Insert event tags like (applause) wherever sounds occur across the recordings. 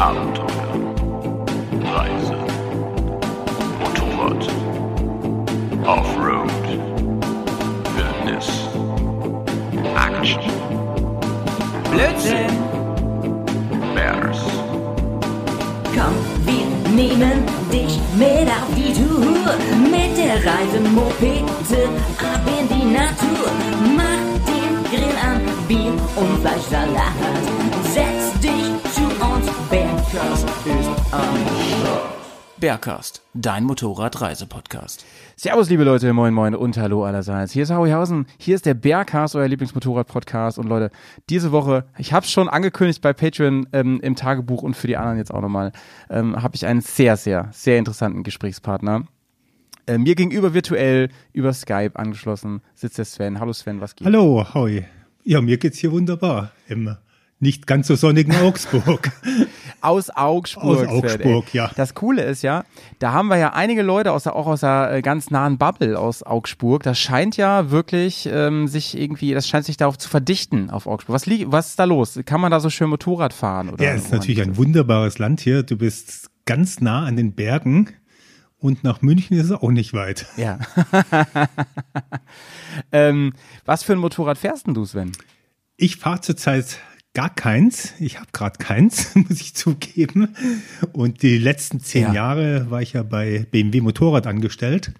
Abenteuer, Reise, Motorrad, Offroad, Wildnis, Action, Blödsinn! Bears, Komm, wir nehmen dich mit auf die Tour. Mit der Reisemopete ab in die Natur. Mach den Grill an, Bier und Fleischsalat. Bergcast, dein Motorradreisepodcast. Servus, liebe Leute, moin, moin und hallo allerseits. Hier ist Hauihausen, hier ist der Bergcast, euer Lieblingsmotorrad-Podcast. Und Leute, diese Woche, ich habe schon angekündigt bei Patreon ähm, im Tagebuch und für die anderen jetzt auch nochmal, ähm, habe ich einen sehr, sehr, sehr interessanten Gesprächspartner. Äh, mir gegenüber virtuell über Skype angeschlossen sitzt der Sven. Hallo Sven, was geht? Hallo, Howie. Ja, mir geht's hier wunderbar. Im nicht ganz so sonnigen Augsburg. (laughs) Aus Augsburg. Aus Augsburg, ey. ja. Das Coole ist ja, da haben wir ja einige Leute aus der, auch aus der äh, ganz nahen Bubble aus Augsburg. Das scheint ja wirklich ähm, sich irgendwie, das scheint sich darauf zu verdichten auf Augsburg. Was, liegt, was ist da los? Kann man da so schön Motorrad fahren? Oder ja, es ist natürlich ein wunderbares Land hier. Du bist ganz nah an den Bergen und nach München ist es auch nicht weit. Ja. (laughs) ähm, was für ein Motorrad fährst denn du, Sven? Ich fahre zurzeit gar keins. Ich habe gerade keins, (laughs) muss ich zugeben. Und die letzten zehn Ja. Jahre war ich ja bei BMW Motorrad angestellt.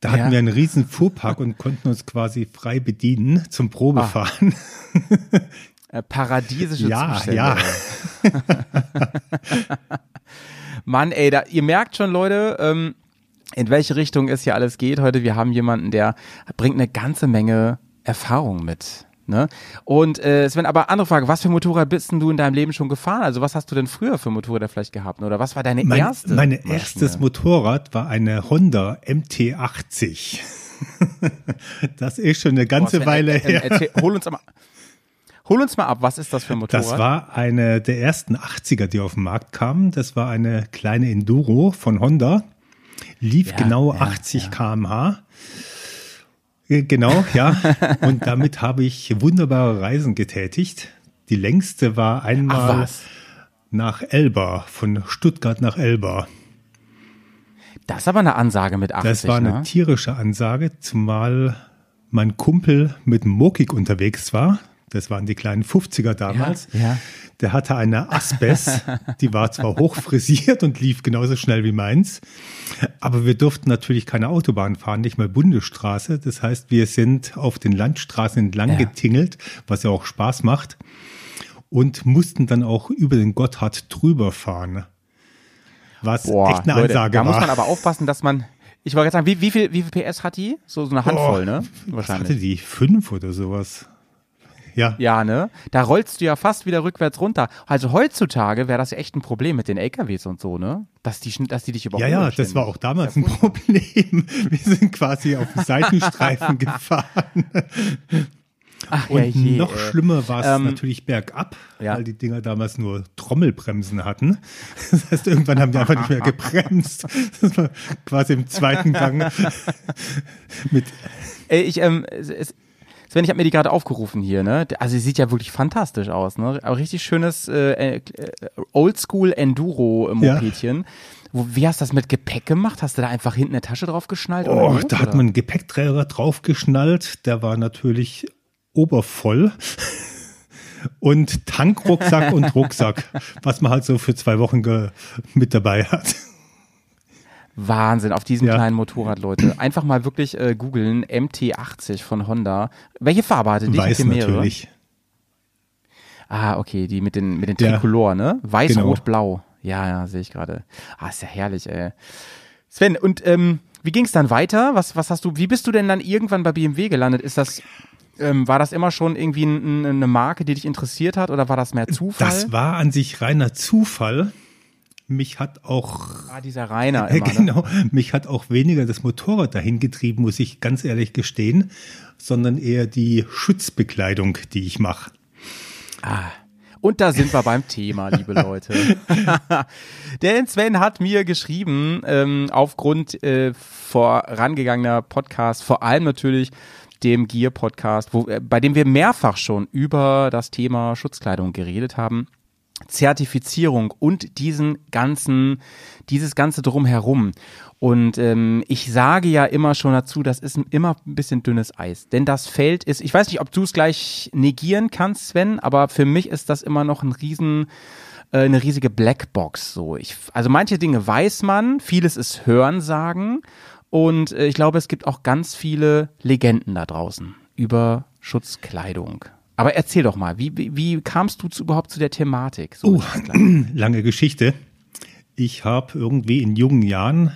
Da hatten Ja. wir einen riesen Fuhrpark und konnten uns quasi frei bedienen zum Probefahren. Äh, paradiesische (laughs) Ja, Zustände. ja. ey. (laughs) Mann, ey, da, ihr merkt schon, Leute, ähm, in welche Richtung es hier alles geht. Heute, wir haben jemanden, der bringt eine ganze Menge Erfahrung mit. Ne? Und äh, Sven, aber andere Frage, was für Motorrad bist denn du in deinem Leben schon gefahren? Also was hast du denn früher für Motorräder vielleicht gehabt? Oder was war deine Mein, erste? Mein Maschine? erstes Motorrad war eine Honda MT80. (laughs) das ist schon eine Boah, ganze Sven, Weile äh, äh, her. erzähl, hol uns mal, hol uns mal ab, was ist das für ein Motorrad? Das war eine der ersten 80er, die auf den Markt kamen. Das war eine kleine Enduro von Honda. Lief Ja, genau ja, 80 km/h. Äh, Genau, ja. Und damit habe ich wunderbare Reisen getätigt. Die längste war einmal nach Elba, von Stuttgart nach Elba. Das ist aber eine Ansage mit 80, Das war eine ne? tierische Ansage, zumal mein Kumpel mit Mokik unterwegs war. Das waren die kleinen 50er damals. Ja, ja. Der hatte eine Asbes, die war zwar (laughs) hoch frisiert und lief genauso schnell wie meins, aber wir durften natürlich keine Autobahn fahren, nicht mal Bundesstraße. Das heißt, wir sind auf den Landstraßen entlang Ja. getingelt, was ja auch Spaß macht, und mussten dann auch über den Gotthard drüber fahren. Was Boah, echt eine Leute, Ansage da war. muss man aber aufpassen, dass man. Ich wollte gerade sagen, wie, wie, viel, wie viel PS hat die? So, so eine Handvoll, Oh, ne? Was Wahrscheinlich. hatte die? Fünf oder sowas? Ja. Ja, ne? Da rollst du ja fast wieder rückwärts runter. Also heutzutage wäre das ja echt ein Problem mit den LKWs und so, ne? Dass die, dass die dich Ja, überholen. ja, das ständig. war auch damals ein Problem. (laughs) Wir sind quasi auf dem Seitenstreifen (laughs) gefahren. Ach, Und herrje, noch ey. schlimmer war es Ähm, natürlich bergab, ja. weil die Dinger damals nur Trommelbremsen hatten. (laughs) Das heißt, irgendwann haben die einfach nicht mehr gebremst. Das war quasi im zweiten Gang mit Ey, ich, ähm, es, Sven, ich habe mir die gerade aufgerufen hier, ne? Also sie sieht ja wirklich fantastisch aus, ne? Aber richtig schönes äh, äh, Oldschool Enduro-Mopedchen. Wo, wie hast du das mit Gepäck gemacht? Hast du da einfach hinten eine Tasche drauf geschnallt? oder Oh, hoch, da hat oder? man einen Gepäckträger draufgeschnallt. Der war natürlich obervoll. (laughs) Und Tankrucksack und Rucksack, was man halt so für zwei Wochen mit dabei hat. Wahnsinn, auf diesem Ja. kleinen Motorrad, Leute. Einfach mal wirklich äh, googeln, MT80 von Honda. Welche Farbe hatte die? Weiß natürlich. Ah, okay, die mit den, mit den Ja. Tricolor, ne? Weiß, Genau. Rot, Blau. Ja, ja, sehe ich gerade. Ah, ist ja herrlich, ey. Sven, und ähm, wie ging's dann weiter? Was, was hast du, wie bist du denn dann irgendwann bei BMW gelandet? Ist das, ähm, war das immer schon irgendwie ein, ein, eine Marke, die dich interessiert hat oder war das mehr Zufall? Das war an sich reiner Zufall. Mich hat auch, war dieser Rainer äh, (laughs) immer, ne? genau, mich hat auch weniger das Motorrad dahin getrieben, muss ich ganz ehrlich gestehen, sondern eher die Schutzbekleidung, die ich mache. Und da sind wir beim Thema, (laughs) liebe Leute. (laughs) Denn Sven hat mir geschrieben, ähm, aufgrund äh, vorangegangener Podcasts, vor allem natürlich dem Gear-Podcast, wo, äh, bei dem wir mehrfach schon über das Thema Schutzkleidung geredet haben. Zertifizierung und diesen ganzen, dieses ganze drumherum. Und ähm, ich sage ja immer schon dazu, das ist immer ein bisschen dünnes Eis. Denn das Feld ist, ich weiß nicht, ob du es gleich negieren kannst, Sven, aber für mich ist das immer noch ein riesen äh, eine riesige Blackbox. So, ich, also manche Dinge weiß man, vieles ist Hörensagen und äh, ich glaube, es gibt auch ganz viele Legenden da draußen über Schutzkleidung. Aber erzähl doch mal, wie, wie, wie kamst du zu, überhaupt zu der Thematik? So oh, (clears throat) lange Geschichte. Ich habe irgendwie in jungen Jahren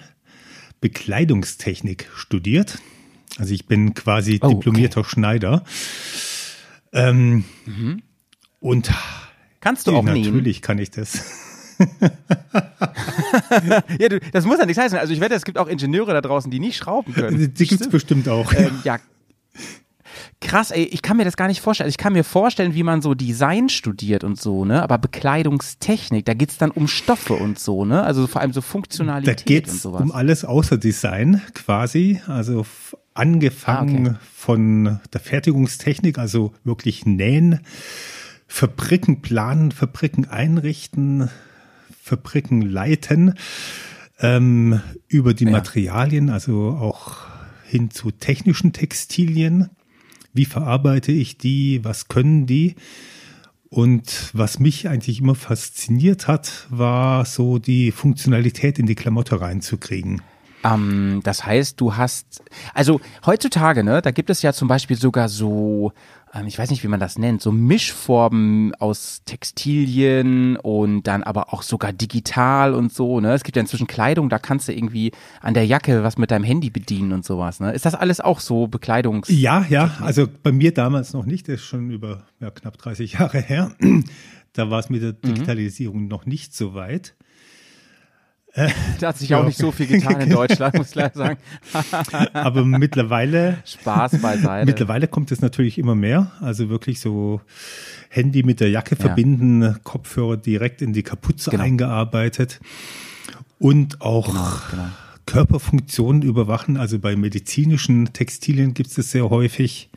Bekleidungstechnik studiert. Also ich bin quasi oh, diplomierter okay. Schneider. Ähm, mhm. Und kannst du auch natürlich nähen? Natürlich kann ich das. (laughs) ja, du, das muss ja nichts heißen. Also ich wette, es gibt auch Ingenieure da draußen, die nicht schrauben können. Die gibt es bestimmt auch. Ähm, ja, krass, ey, ich kann mir das gar nicht vorstellen. Ich kann mir vorstellen, wie man so Design studiert und so, ne? Aber Bekleidungstechnik, da geht's dann um Stoffe und so, ne? Also vor allem so Funktionalität da geht's und sowas. um alles außer Design quasi. Also angefangen ah, okay. von der Fertigungstechnik, also wirklich nähen, Fabriken planen, Fabriken einrichten, Fabriken leiten, ähm, über die ja. Materialien, also auch hin zu technischen Textilien. Wie verarbeite ich die? Was können die? Und was mich eigentlich immer fasziniert hat, war so die Funktionalität in die Klamotte reinzukriegen. Ähm, das heißt, du hast, also heutzutage, ne, da gibt es ja zum Beispiel sogar so ähm, ich weiß nicht, wie man das nennt, so Mischformen aus Textilien und dann aber auch sogar digital und so, ne? Es gibt ja inzwischen Kleidung, da kannst du irgendwie an der Jacke was mit deinem Handy bedienen und sowas, ne? Ist das alles auch so Bekleidungs? Ja, ja, also bei mir damals noch nicht, das ist schon über ja, knapp 30 Jahre her. (clears throat) Da war es mit der mhm. Digitalisierung mhm. noch nicht so weit. (laughs) Da hat sich auch nicht so viel getan in Deutschland, muss ich leider sagen. (laughs) Aber mittlerweile. Spaß beiseite. Mittlerweile kommt es natürlich immer mehr. Also wirklich so Handy mit der Jacke ja. verbinden, Kopfhörer direkt in die Kapuze genau. eingearbeitet und auch genau, genau. Körperfunktionen überwachen. Also bei medizinischen Textilien gibt es das sehr häufig.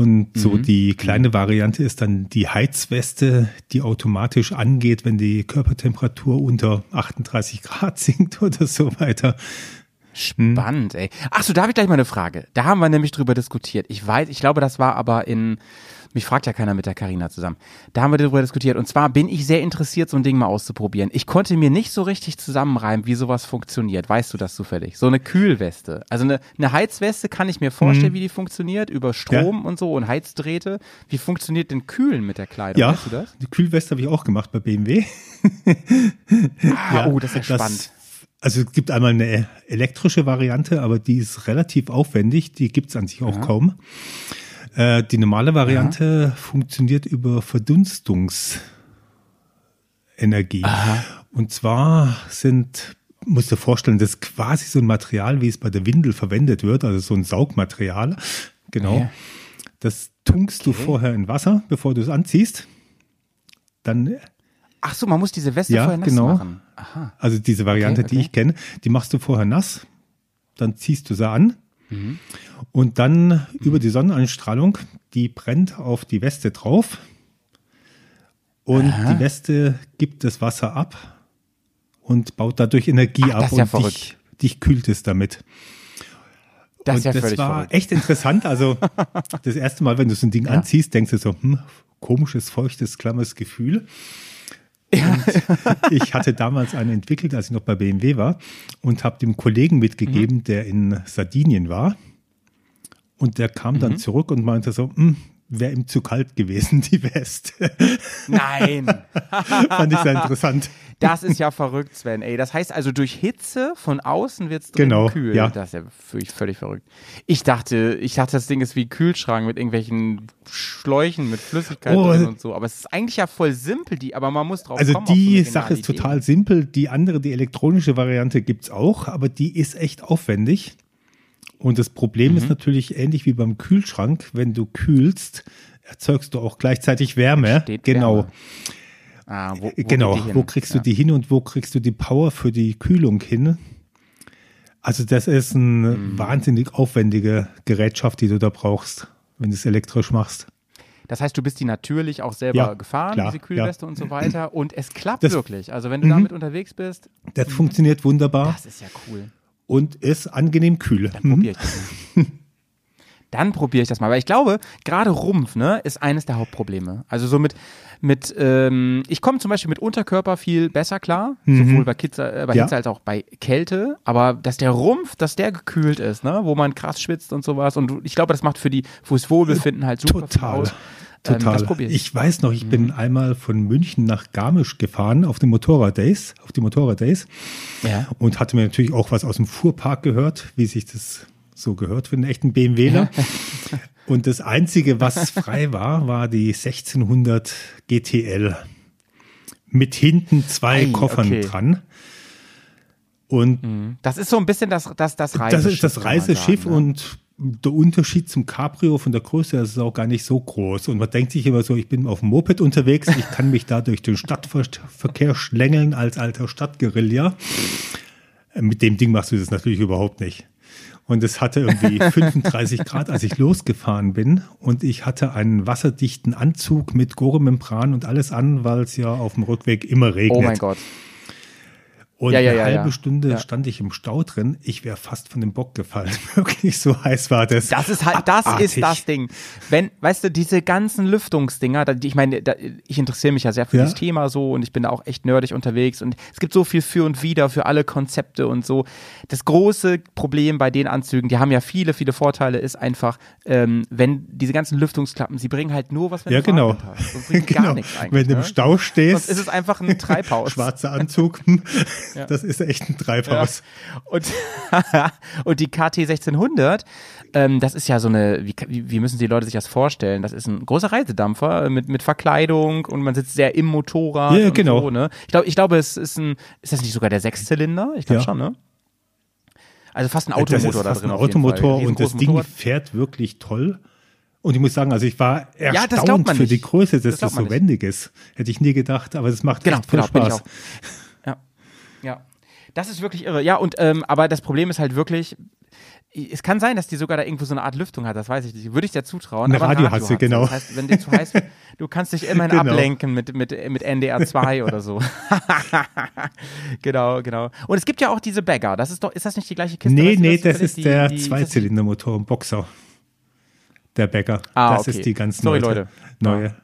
Und so mhm. die kleine Variante ist dann die Heizweste, die automatisch angeht, wenn die Körpertemperatur unter 38 Grad (laughs) sinkt oder so weiter. Spannend, ey. Ach so, da habe ich gleich mal eine Frage. Da haben wir nämlich drüber diskutiert. Ich weiß, ich glaube, das war aber in mich fragt ja keiner mit der Karina zusammen. Da haben wir darüber diskutiert. Und zwar bin ich sehr interessiert, so ein Ding mal auszuprobieren. Ich konnte mir nicht so richtig zusammenreimen, wie sowas funktioniert. Weißt du das zufällig? So eine Kühlweste. Also eine, eine Heizweste kann ich mir vorstellen, mhm. wie die funktioniert, über Strom ja. und so und Heizdrähte. Wie funktioniert denn Kühlen mit der Kleidung? Ja, weißt du das? die Kühlweste habe ich auch gemacht bei BMW. ah, ja, oh, das ist ja spannend. Also es gibt einmal eine elektrische Variante, aber die ist relativ aufwendig. Die gibt es an sich auch ja. kaum. Äh, die normale Variante Aha. funktioniert über Verdunstungsenergie. Aha. Und zwar sind, musst du dir vorstellen, das ist quasi so ein Material, wie es bei der Windel verwendet wird, also so ein Saugmaterial. Genau. Ja. Das tunkst okay. du vorher in Wasser, bevor du es anziehst. Dann Ach so, man muss diese Weste ja, vorher nass genau. machen. Aha. Also diese Variante, okay, okay. die ich kenne, die machst du vorher nass, dann ziehst du sie an Mhm. Und dann mhm. über die Sonneneinstrahlung, die brennt auf die Weste drauf. Und Aha. die Weste gibt das Wasser ab und baut dadurch Energie Ach, ab ja und dich, dich, kühlt es damit. Das, und ja das war verrückt. echt interessant. Also (laughs) das erste Mal, wenn du so ein Ding ja. anziehst, denkst du so, hm, komisches, feuchtes, klammes Gefühl. Und ich hatte damals einen entwickelt, als ich noch bei BMW war und habe dem Kollegen mitgegeben, mhm. der in Sardinien war. Und der kam mhm. dann zurück und meinte so, hm, wäre ihm zu kalt gewesen, (laughs) die Weste. Nein. (laughs) Fand ich sehr interessant. Das ist ja verrückt, Sven. Ey, das heißt also durch Hitze von außen wird es genau, kühl. Ja. Das ist ja völlig, völlig verrückt. Ich dachte, ich dachte, das Ding ist wie Kühlschrank mit irgendwelchen Schläuchen mit Flüssigkeit oh, drin und so. Aber es ist eigentlich ja voll simpel, die, aber man muss drauf also kommen. Also die Sache ist total simpel. Die andere, die elektronische Variante gibt es auch, aber die ist echt aufwendig. Und das Problem mhm. ist natürlich ähnlich wie beim Kühlschrank. Wenn du kühlst, erzeugst du auch gleichzeitig Wärme. Steht genau. Wärme. Ah, wo, wo genau, wo kriegst ja. du die hin und wo kriegst du die Power für die Kühlung hin? Also das ist eine mhm. wahnsinnig aufwendige Gerätschaft, die du da brauchst, wenn du es elektrisch machst. Das heißt, du bist die natürlich auch selber Ja, gefahren, klar, diese Kühlweste ja. und so weiter. Und es klappt Das- wirklich. Also wenn du Mhm. damit unterwegs bist, Das funktioniert wunderbar das ist ja cool. Und ist angenehm kühl. Dann probiere ich das mal. (laughs) Dann probiere ich das mal. Weil ich glaube, gerade Rumpf, ne, ist eines der Hauptprobleme. Also so mit, mit ähm, ich komme zum Beispiel mit Unterkörper viel besser klar, sowohl bei, Kitze, äh, bei Mhm. Ja. Hitze als auch bei Kälte. Aber dass der Rumpf, dass der gekühlt ist, ne, wo man krass schwitzt und sowas. Und ich glaube, das macht für die fürs Wohlbefinden halt super viel Total. aus. Ähm, Total. probiere ich. weiß noch, ich bin einmal von München nach Garmisch gefahren auf den Motorrad-Days, auf die Motorrad-Days Ja. und hatte mir natürlich auch was aus dem Fuhrpark gehört, wie sich das so gehört für einen echten BMWler. und das Einzige, was frei war, war die 1600 GTL mit hinten zwei Ei, Koffern okay. dran. Und Das ist so ein bisschen das, das, das Reiseschiff. das ist das Reiseschiff sagen, ne? und der Unterschied zum Cabrio von der Größe her ist auch gar nicht so groß. Und man denkt sich immer so, ich bin auf dem Moped unterwegs, ich kann mich da durch den Stadtverkehr schlängeln als alter Stadtguerilla. Äh, Mit dem Ding machst du das natürlich überhaupt nicht. Und es hatte irgendwie (laughs) 35 Grad, als ich losgefahren bin. Und ich hatte einen wasserdichten Anzug mit Goremembran und alles an, weil es ja auf dem Rückweg immer regnet. Oh mein Gott. Und Ja, ja, eine halbe. Stunde stand ich im Stau drin. Ich wäre fast von dem Bock gefallen. (laughs) Wirklich so heiß war das. Das ist halt, das Abartig. ist das Ding. Wenn, weißt du, diese ganzen Lüftungsdinger, da, ich meine, da, ich interessiere mich ja sehr für das Thema so und ich bin da auch echt nerdig unterwegs und es gibt so viel für und wider für alle Konzepte und so. Das große Problem bei den Anzügen, die haben ja viele, viele Vorteile, ist einfach, ähm, wenn diese ganzen Lüftungsklappen, sie bringen halt nur was, wenn Ja, du genau. Hast. Bringt (laughs) genau. gar nichts eigentlich. Wenn du im ne? Stau stehst, Sonst ist es einfach ein Treibhaus. (laughs) schwarzer Anzug, hm, das ist echt ein Treibhaus. Und, (laughs) und die KT 1600, ähm, das ist ja so eine, wie, wie müssen die Leute sich das vorstellen? Das ist ein großer Reisedampfer mit, mit Verkleidung und man sitzt sehr im Motorrad. Ja, genau. So, ne? Ich glaube, ich glaube, es ist ein, ist das nicht sogar der Sechszylinder? Ich glaube Ja. schon, ne? Also fast ein das Automotor ist da drin. ein. Automotor und das Ding Motorrad. fährt wirklich toll. Und ich muss sagen, also ich war erstaunt man für nicht. die Größe, dass Das das, so wendig ist. Hätte ich nie gedacht, aber das macht Genau, echt voll genau, Spaß. Das ist wirklich irre. Ja, und ähm, aber das Problem ist halt wirklich, es kann sein, dass die sogar da irgendwo so eine Art Lüftung hat, das weiß ich nicht. Würde ich dir zutrauen. Ein aber Radio hat sie, genau. Das heißt, wenn dir zu heiß wird, (laughs) du kannst dich immerhin Genau. ablenken mit, mit, mit NDR 2 (laughs) oder so. (laughs) genau, genau. Und es gibt ja auch diese Bagger. Das ist doch, ist das nicht die gleiche Kiste? Nee, Weißt nee, das ist der Die- die- Zweizylindermotor im Boxer. Der Bäcker. Ah, das okay. ist die ganz Sorry, neue. Leute. neue.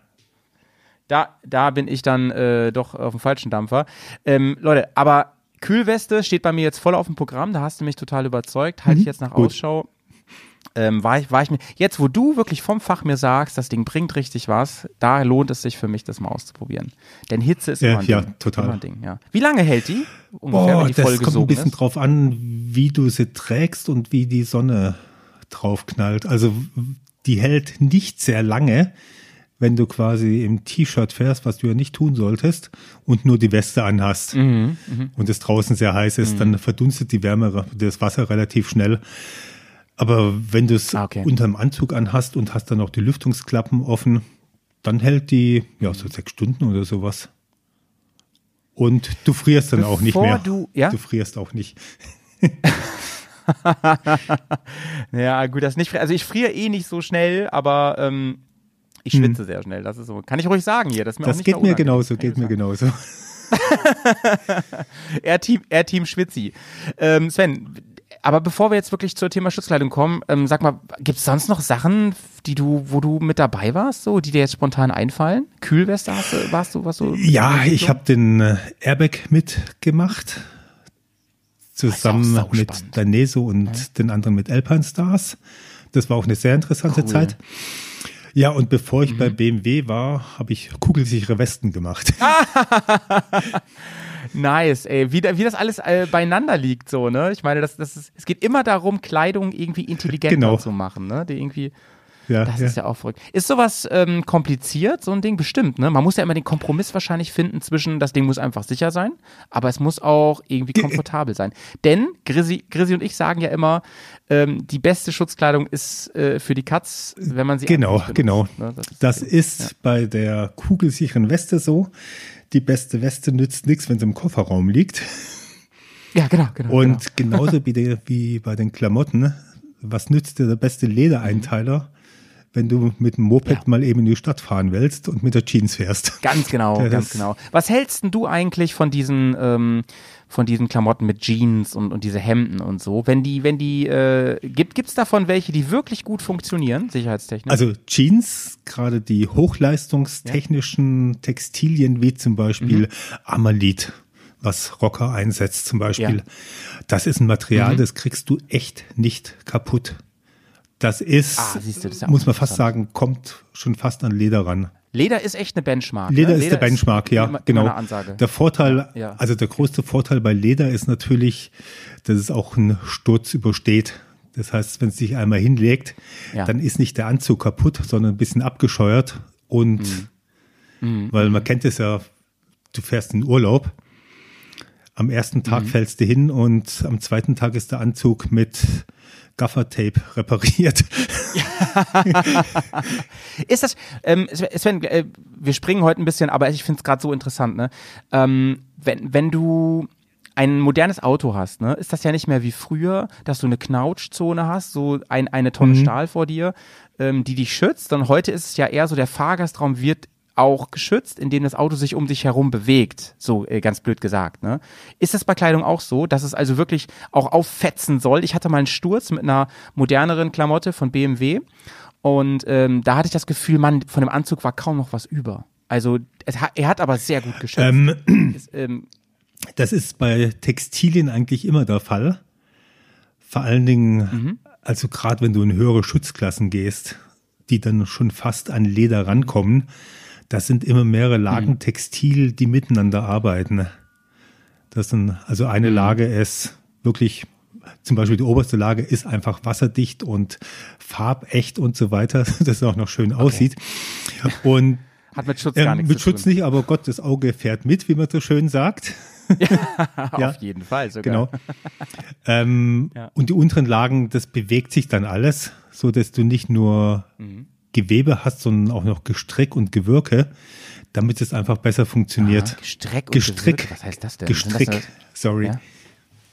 Da, da bin ich dann äh, doch auf dem falschen Dampfer. Ähm, Leute, aber Kühlweste steht bei mir jetzt voll auf dem Programm. Da hast du mich total überzeugt. Halte ich jetzt nach Mhm. gut. Ausschau. Ähm, war, ich, war ich mir, jetzt wo du wirklich vom Fach mir sagst, das Ding bringt richtig was, da lohnt es sich für mich, das mal auszuprobieren. Denn Hitze ist Ja, immer ein ja, Ding. total. Immer ein Ding, ja. Wie lange hält die? Ungefähr, Boah, die voll das kommt ein bisschen ist? drauf an, wie du sie trägst und wie die Sonne drauf knallt. Also die hält nicht sehr lange, wenn du quasi im T-Shirt fährst, was du ja nicht tun solltest, und nur die Weste anhast Mhm, und es draußen sehr heiß ist, dann verdunstet die Wärme, das Wasser relativ schnell. Aber wenn du es Ah, okay. unterm Anzug anhast und hast dann auch die Lüftungsklappen offen, dann hält die ja so sechs Stunden oder sowas. Und du frierst dann auch nicht Bevor mehr. du- ja? Du frierst auch nicht. (laughs) Ja, gut, das nicht. Also ich friere eh nicht so schnell, aber ähm, ich schwitze sehr schnell. Das ist so. Kann ich ruhig sagen hier. Das, mir auch Hm. Das geht mir genauso, geht mir genauso. (laughs) (laughs) Er Team, Team Schwitzi. Ähm, Sven, aber bevor wir jetzt wirklich zum Thema Schutzkleidung kommen, ähm, sag mal, gibt es sonst noch Sachen, die du, wo du mit dabei warst, so, die dir jetzt spontan einfallen? Kühlweste hast du, warst du, was so? Ja, ich habe den äh, Airbag mitgemacht. Zusammen mit. Daneso und den anderen mit Alpine Stars. Das war auch eine sehr interessante Cool. Zeit. Ja, und bevor ich Mhm. bei BMW war, habe ich kugelsichere Westen gemacht. (laughs) Nice, ey, wie, wie das alles äh, beieinander liegt, so, ne? Ich meine, das, das ist, es geht immer darum, Kleidung irgendwie intelligenter Genau. zu machen, ne? Die irgendwie, ja, das ja. ist ja auch verrückt. Ist sowas ähm, kompliziert, so ein Ding? Bestimmt, ne? Man muss ja immer den Kompromiss wahrscheinlich finden zwischen, das Ding muss einfach sicher sein, aber es muss auch irgendwie komfortabel sein. Denn Grizzy, Grizzy und ich sagen ja immer, ähm, die beste Schutzkleidung ist äh, für die Katz, wenn man sie Genau, benutzt, genau. Ne? Das ist, Das ist bei der kugelsicheren Weste so. Die beste Weste nützt nichts, wenn sie im Kofferraum liegt. ja, genau, genau. Und genauso (laughs) wie, der, wie bei den Klamotten, was nützt dir der beste Ledereinteiler, wenn du mit dem Moped Ja. mal eben in die Stadt fahren willst und mit der Jeans fährst. Ganz genau, Das ganz genau. Was hältst denn du eigentlich von diesen, ähm, von diesen Klamotten mit Jeans und, und diese Hemden und so? Wenn die, wenn die, äh, gibt gibt's davon welche, die wirklich gut funktionieren, sicherheitstechnisch? Also Jeans, gerade die hochleistungstechnischen Textilien wie zum Beispiel Mhm. Amalit, was Rocker einsetzt zum Beispiel. Ja. Das ist ein Material, Mhm. das kriegst du echt nicht kaputt. Das ist, Ah, du, das ist ja muss man fast sagen, kommt schon fast an Leder ran. Leder ist echt eine Benchmark. Leder ne? ist der Benchmark, ja, immer, genau. Immer. Der Vorteil, Ja, also der größte Vorteil bei Leder ist natürlich, dass es auch einen Sturz übersteht. Das heißt, wenn es sich einmal hinlegt, Ja. dann ist nicht der Anzug kaputt, sondern ein bisschen abgescheuert. Und Mhm. weil man kennt es ja, du fährst in Urlaub, am ersten Tag Mhm. fällst du hin und am zweiten Tag ist der Anzug mit Gaffertape repariert. (laughs) Ist das, ähm, Sven, äh, wir springen heute ein bisschen, aber ich finde es gerade so interessant, ne? Ähm, wenn, wenn du ein modernes Auto hast, ne, ist das ja nicht mehr wie früher, dass du eine Knautschzone hast, so ein, eine Tonne Stahl vor dir, ähm, die dich schützt. Und heute ist es ja eher so, der Fahrgastraum wird auch geschützt, indem das Auto sich um dich herum bewegt, so äh, ganz blöd gesagt. Ne? Ist das bei Kleidung auch so, dass es also wirklich auch auffetzen soll? Ich hatte mal einen Sturz mit einer moderneren Klamotte von BMW und ähm, da hatte ich das Gefühl, man, von dem Anzug war kaum noch was über. Also es hat, er hat aber sehr gut geschützt. Ähm, Ist, (clears throat) ähm, Das ist bei Textilien eigentlich immer der Fall. Vor allen Dingen, Mhm. also gerade wenn du in höhere Schutzklassen gehst, die dann schon fast an Leder rankommen, das sind immer mehrere Lagen Mhm. Textil, die miteinander arbeiten. Das sind, also Mhm. eine Lage ist wirklich, zum Beispiel die oberste Lage ist einfach wasserdicht und farbecht und so weiter, (laughs) dass es auch noch schön aussieht. Und hat mit Schutz gar ähm, nichts mit Schutz tun. nicht, aber Gott, das Auge fährt mit, wie man so schön sagt. (laughs) (laughs) ja. Auf jeden Fall sogar. Genau. ähm, Ja. Und die unteren Lagen, das bewegt sich dann alles, so dass du nicht nur Mhm. Gewebe hast, sondern auch noch Gestrick und Gewirke, damit es einfach besser funktioniert. Aha, Gestrick und Gestrick. Gewirke, was heißt das denn? Das Gestrick. eine- Sorry. Ja?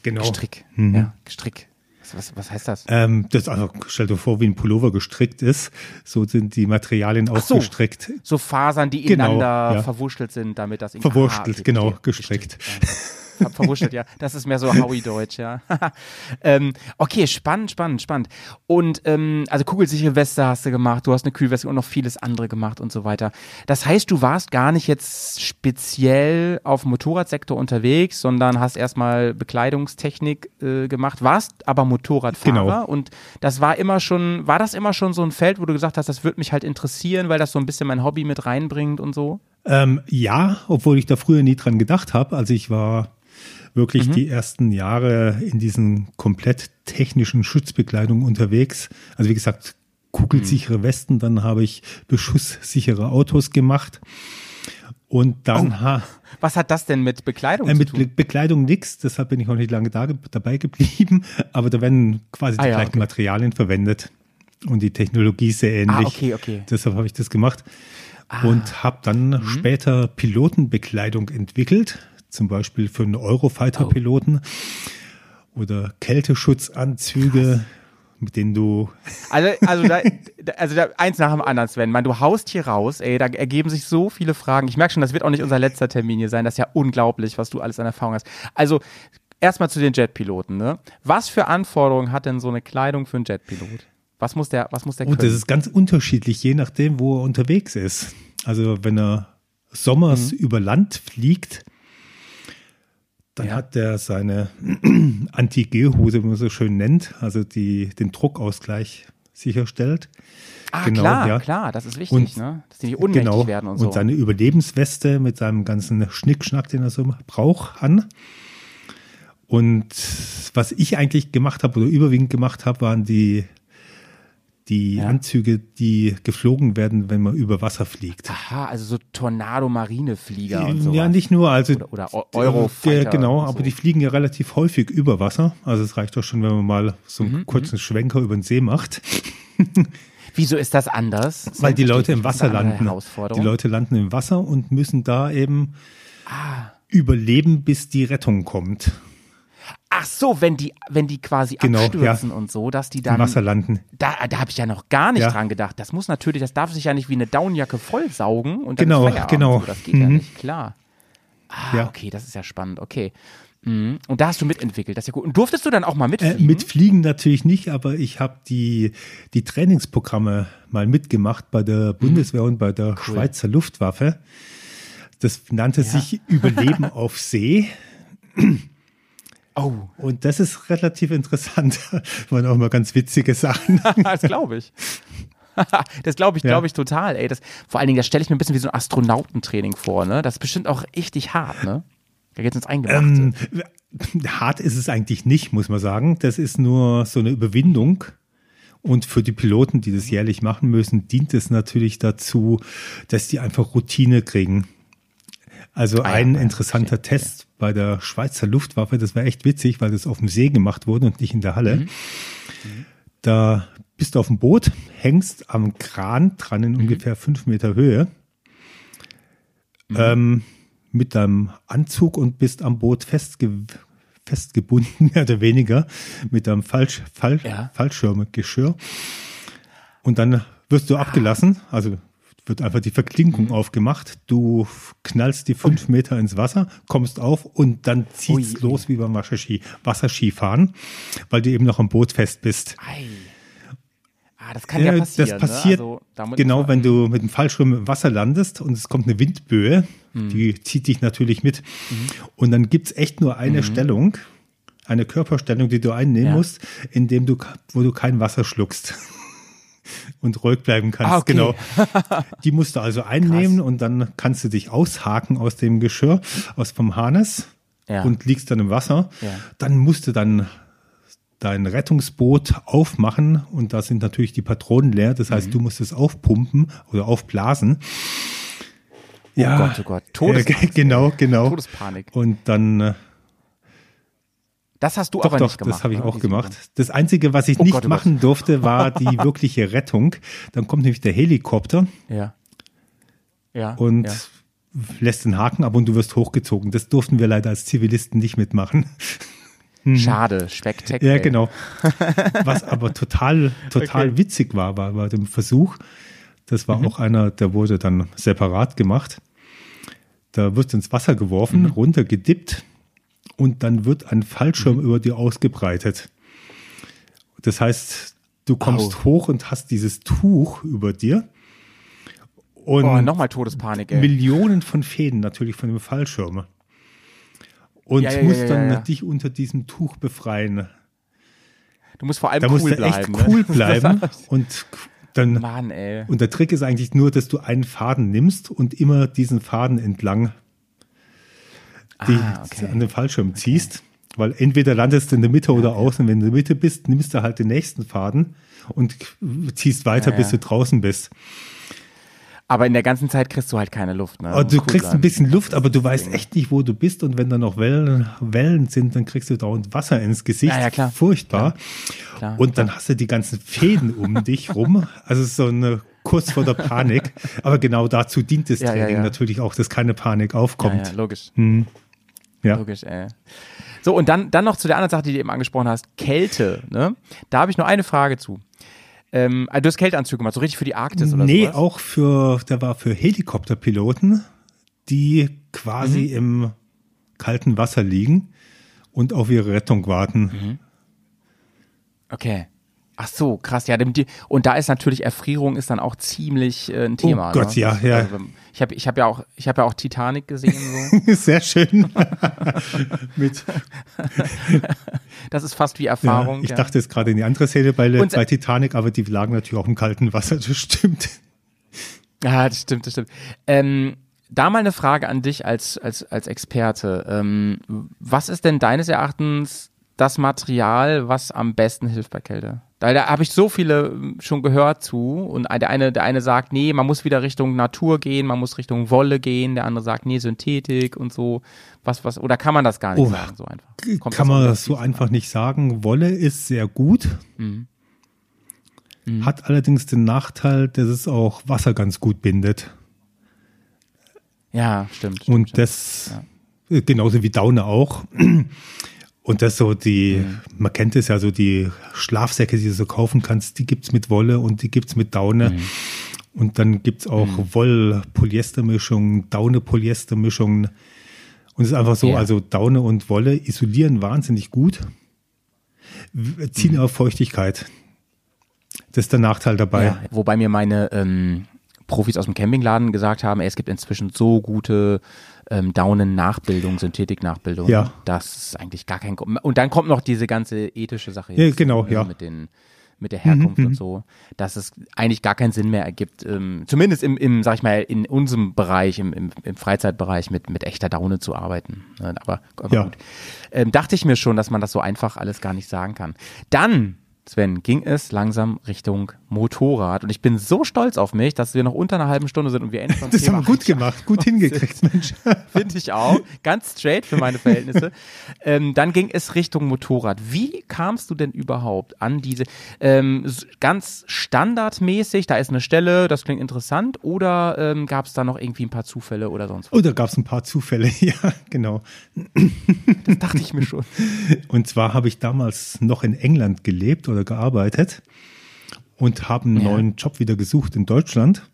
Genau. Gestrick. Mhm. Ja, Gestrick. Was, was, was heißt das? Ähm, das also, stell dir vor, wie ein Pullover gestrickt ist. So sind die Materialien auch so. gestrickt. So Fasern, die Genau, ineinander ja. verwurschtelt sind, damit das irgendwie. Verwurstelt, okay, genau, verstehe. gestrickt. Ja. Ver- Verwurschtelt, ja. Das ist mehr so Howie-Deutsch, ja. (laughs) ähm, okay, spannend, spannend, spannend. Und ähm, also kugelsichere Weste hast du gemacht, du hast eine Kühlweste und noch vieles andere gemacht und so weiter. Das heißt, du warst gar nicht jetzt speziell auf dem Motorradsektor unterwegs, sondern hast erstmal Bekleidungstechnik äh, gemacht, warst aber Motorradfahrer Genau. und das war immer schon, war das immer schon so ein Feld, wo du gesagt hast, das würde mich halt interessieren, weil das so ein bisschen mein Hobby mit reinbringt und so? Ähm, ja, obwohl ich da früher nie dran gedacht habe. Also ich war wirklich Mhm. die ersten Jahre in diesen komplett technischen Schutzbekleidungen unterwegs. Also wie gesagt, kugelsichere Mhm. Westen, dann habe ich beschusssichere Autos gemacht. Und dann Oh, ha, Was hat das denn mit Bekleidung äh, zu mit tun? Be Bekleidung nix, deshalb bin ich auch nicht lange da, dabei geblieben. (laughs) Aber da werden quasi Ah die ja, gleichen okay. Materialien verwendet und die Technologie ist sehr ähnlich. Ah, okay, okay. Ah. Deshalb habe ich das gemacht und habe dann Mhm. später Pilotenbekleidung entwickelt, zum Beispiel für einen Eurofighter-Piloten oder Kälteschutzanzüge, mit denen du Also, also, (laughs) da, also da, eins nach dem anderen, Sven. Man, du haust hier raus, ey, da ergeben sich so viele Fragen. Ich merke schon, das wird auch nicht unser letzter Termin hier sein. Das ist ja unglaublich, was du alles an Erfahrung hast. Also, erstmal zu den Jetpiloten, ne? Was für Anforderungen hat denn so eine Kleidung für einen Jetpilot? Was muss der, was muss der Und können? das ist ganz unterschiedlich, je nachdem, wo er unterwegs ist. Also wenn er sommers Mhm. über Land fliegt, dann Ja. hat er seine (clears throat) Anti-G-Hose, wie man so schön nennt, also die den Druckausgleich sicherstellt. ah, genau, klar, ja. klar, das ist wichtig, Und- ne? Dass die nicht ohnmächtig werden und so. seine Überlebensweste mit seinem ganzen Schnickschnack, den er so braucht, an. Und was ich eigentlich gemacht habe oder überwiegend gemacht habe, waren die, die Ja. Anzüge, die geflogen werden, wenn man über Wasser fliegt. Aha, also so Tornado-Marineflieger und so. ja, nicht nur, also Oder- oder Eu- Eurofighter Äh, genau, und aber so. die fliegen ja relativ häufig über Wasser. Also es reicht doch schon, wenn man mal so Mhm, einen kurzen Schwenker über den See macht. (laughs) Wieso ist das anders? Das Weil die Leute im Wasser landen. Die. Leute landen im Wasser und müssen da eben Ah. überleben, bis die Rettung kommt. Ach so, wenn die, wenn die quasi Genau, abstürzen ja. und so, dass die Im dann. Wasser landen. Da, da habe ich ja noch gar nicht Ja. dran gedacht. Das muss natürlich, das darf sich ja nicht wie eine Downjacke vollsaugen und dann Genau, genau. So, das geht ja Mhm. nicht, klar. Ah, Ja. okay, das ist ja spannend, okay. Mhm. Und da hast du mitentwickelt, das ist ja gut. Und durftest du dann auch mal Äh, mitfliegen? mit Fliegen natürlich nicht, aber ich habe die, die Trainingsprogramme mal mitgemacht bei der Bundeswehr und bei der Schweizer Luftwaffe. Das nannte sich Überleben (laughs) auf See. Oh, Und das ist relativ interessant. (laughs) Waren auch mal ganz witzige Sachen. (laughs) das glaube ich. (laughs) das glaube ich, glaube ich total, ey. Das, vor allen Dingen, das stelle ich mir ein bisschen wie so ein Astronautentraining vor, ne? Das ist bestimmt auch richtig hart, ne? Da geht's ins Eingemachte. Ähm, hart ist es eigentlich nicht, muss man sagen. Das ist nur so eine Überwindung. Und für die Piloten, die das jährlich machen müssen, dient es natürlich dazu, dass die einfach Routine kriegen. Also Ah ja, ein ja, interessanter verstehe, Test bei der Schweizer Luftwaffe, das war echt witzig, weil das auf dem See gemacht wurde und nicht in der Halle. Mhm. Da bist du auf dem Boot, hängst am Kran dran Mhm. in ungefähr fünf Meter Höhe. Ähm, mit deinem Anzug und bist am Boot festge festgebunden, (laughs) mehr oder weniger, mit deinem Falsch Fall Ja. Fallschirmgeschirr. Und dann wirst du abgelassen, also wird einfach die Verklinkung Mhm. aufgemacht. Du knallst die fünf Meter ins Wasser, kommst auf und dann zieht's Ui. los wie beim Wasserski, Wasserskifahren, weil du eben noch am Boot fest bist. Ei. Ah, das kann ja, Ja, passieren. das passiert ne? also, genau, wenn du mit dem Fallschirm im Wasser landest und es kommt eine Windböe, Hm. die zieht dich natürlich mit. Und dann gibt's echt nur eine Stellung, eine Körperstellung, die du einnehmen Mhm. Ja. musst, indem du, wo du kein Wasser schluckst. Und ruhig bleiben kannst, Ah, okay. genau. (laughs) Die musst du also einnehmen und dann kannst du dich aushaken aus dem Geschirr, aus vom Harness Ja. und liegst dann im Wasser. Ja. Dann musst du dann dein Rettungsboot aufmachen und da sind natürlich die Patronen leer. Das Mhm. heißt, du musst es aufpumpen oder aufblasen. Ja, Gott, oh Gott. Todesangst, (laughs) äh, genau, genau. Todespanik. Und dann, äh, Das hast du doch, aber doch, nicht gemacht. das habe ich ne? auch gemacht. Das Einzige, was ich Oh nicht Gott, oh Gott. machen durfte, war die (laughs) wirkliche Rettung. Dann kommt nämlich der Helikopter Ja. Ja. und ja. lässt den Haken ab und du wirst hochgezogen. Das durften wir leider als Zivilisten nicht mitmachen. (laughs) Schade, spektakulär. Ja, genau. (laughs) Was aber total, total Okay. witzig war, war bei dem Versuch, das war auch einer, der wurde dann separat gemacht. Da wird ins Wasser geworfen, runtergedippt und dann wird ein Fallschirm über dir ausgebreitet. Das heißt, du kommst Au. hoch und hast dieses Tuch über dir. Und Oh, nochmal Todespanik, ey. Millionen von Fäden natürlich von dem Fallschirm. Und Ja, ja, musst ja, dann dich unter diesem Tuch befreien. Du musst vor allem Da cool musst du bleiben. echt cool (laughs) ne? bleiben. und dann, Mann, ey. und der Trick ist eigentlich nur, dass du einen Faden nimmst und immer diesen Faden entlang die, Ah, okay. an den Fallschirm ziehst. Weil entweder landest du in der Mitte oder außen. Wenn du in der Mitte bist, nimmst du halt den nächsten Faden und ziehst weiter, Ja, bis ja. du draußen bist. Aber in der ganzen Zeit kriegst du halt keine Luft, ne? Musst du cool kriegst ein bisschen Luft, aber du weißt echt nicht, wo du bist. Und wenn da noch Wellen, Wellen sind, dann kriegst du dauernd Wasser ins Gesicht. Ja, ja, klar. Furchtbar. Klar, und dann hast du die ganzen Fäden um (laughs) dich rum. Also so eine kurz vor der Panik. Aber genau dazu dient das Ja, ja, Training ja. natürlich auch, dass keine Panik Ja, aufkommt. ja, logisch. Ja. Logisch, ey. So, und dann, dann noch zu der anderen Sache, die du eben angesprochen hast, Kälte, ne? Da habe ich nur eine Frage zu. Ähm, also du hast Kälteanzüge gemacht, so richtig für die Arktis oder Nee, sowas? auch für, der war für Helikopterpiloten, die quasi Mhm. im kalten Wasser liegen und auf ihre Rettung warten. Mhm. Okay. Ach so, krass, ja. Und da ist natürlich Erfrierung ist dann auch ziemlich äh, ein Thema. Oh Gott, ne? ja, ja. Also, ich habe ich hab ja auch, ich habe ja auch Titanic gesehen. So. (laughs) Sehr schön. (laughs) Mit, Das ist fast wie ja, Erfahrung. ich ja. dachte jetzt gerade in die andere Szene bei, Und- bei Titanic, aber die lagen natürlich auch im kalten Wasser, das stimmt. Ja, das stimmt, das stimmt. Ähm, da mal eine Frage an dich als, als, als Experte. Ähm, was ist denn deines Erachtens das Material, was am besten hilft bei Kälte? Da, da habe ich so viele ähm, schon gehört zu und der eine, der eine sagt, nee, man muss wieder Richtung Natur gehen, man muss Richtung Wolle gehen, der andere sagt, nee, Synthetik und so. Was, was, oder kann man das gar nicht Oh, sagen, so einfach? Kommt Kann das man auf so einfach nicht sagen. Wolle ist sehr gut. Mhm. Hat allerdings den Nachteil, dass es auch Wasser ganz gut bindet. Ja, stimmt. stimmt Und stimmt. das äh, genauso wie Daune auch. Und das so die, Mhm. man kennt es ja so, die Schlafsäcke, die du so kaufen kannst, die gibt's mit Wolle und die gibt's mit Daune. Mhm. Und dann gibt's auch Woll-Polyester-Mischungen, Daune-Polyester-Mischungen. Und es ist einfach so, Ja. also Daune und Wolle isolieren wahnsinnig gut, ziehen Mhm. auf Feuchtigkeit. Das ist der Nachteil dabei. Ja, wobei mir meine ähm, Profis aus dem Campingladen gesagt haben, ey, es gibt inzwischen so gute ähm, Daunen-Nachbildung, Synthetik-Nachbildung. Ja. Das ist eigentlich gar kein. Und dann kommt noch diese ganze ethische Sache. Ja, hinzu, genau, also ja. Mit, den, mit der Herkunft Mhm, und so, dass es eigentlich gar keinen Sinn mehr ergibt, ähm, zumindest im, im, sag ich mal, in unserem Bereich, im, im, im Freizeitbereich mit, mit echter Daune zu arbeiten. Ne, Aber, aber Ja. gut. Ähm, dachte ich mir schon, dass man das so einfach alles gar nicht sagen kann. Dann Sven, ging es langsam Richtung Motorrad. Und ich bin so stolz auf mich, dass wir noch unter einer halben Stunde sind und wir endlich (laughs) Das Thema haben wir gut gemacht, gut hingekriegt, (laughs) Mensch. Finde ich auch. Ganz straight für meine Verhältnisse. (laughs) ähm, dann ging es Richtung Motorrad. Wie kamst du denn überhaupt an diese ähm, ganz standardmäßig, da ist eine Stelle, das klingt interessant, oder ähm, gab es da noch irgendwie ein paar Zufälle oder sonst was? Oh, da gab es ein paar Zufälle, ja, genau. Das dachte ich mir schon. Und zwar habe ich damals noch in England gelebt oder gearbeitet und habe einen Ja. neuen Job wieder gesucht in Deutschland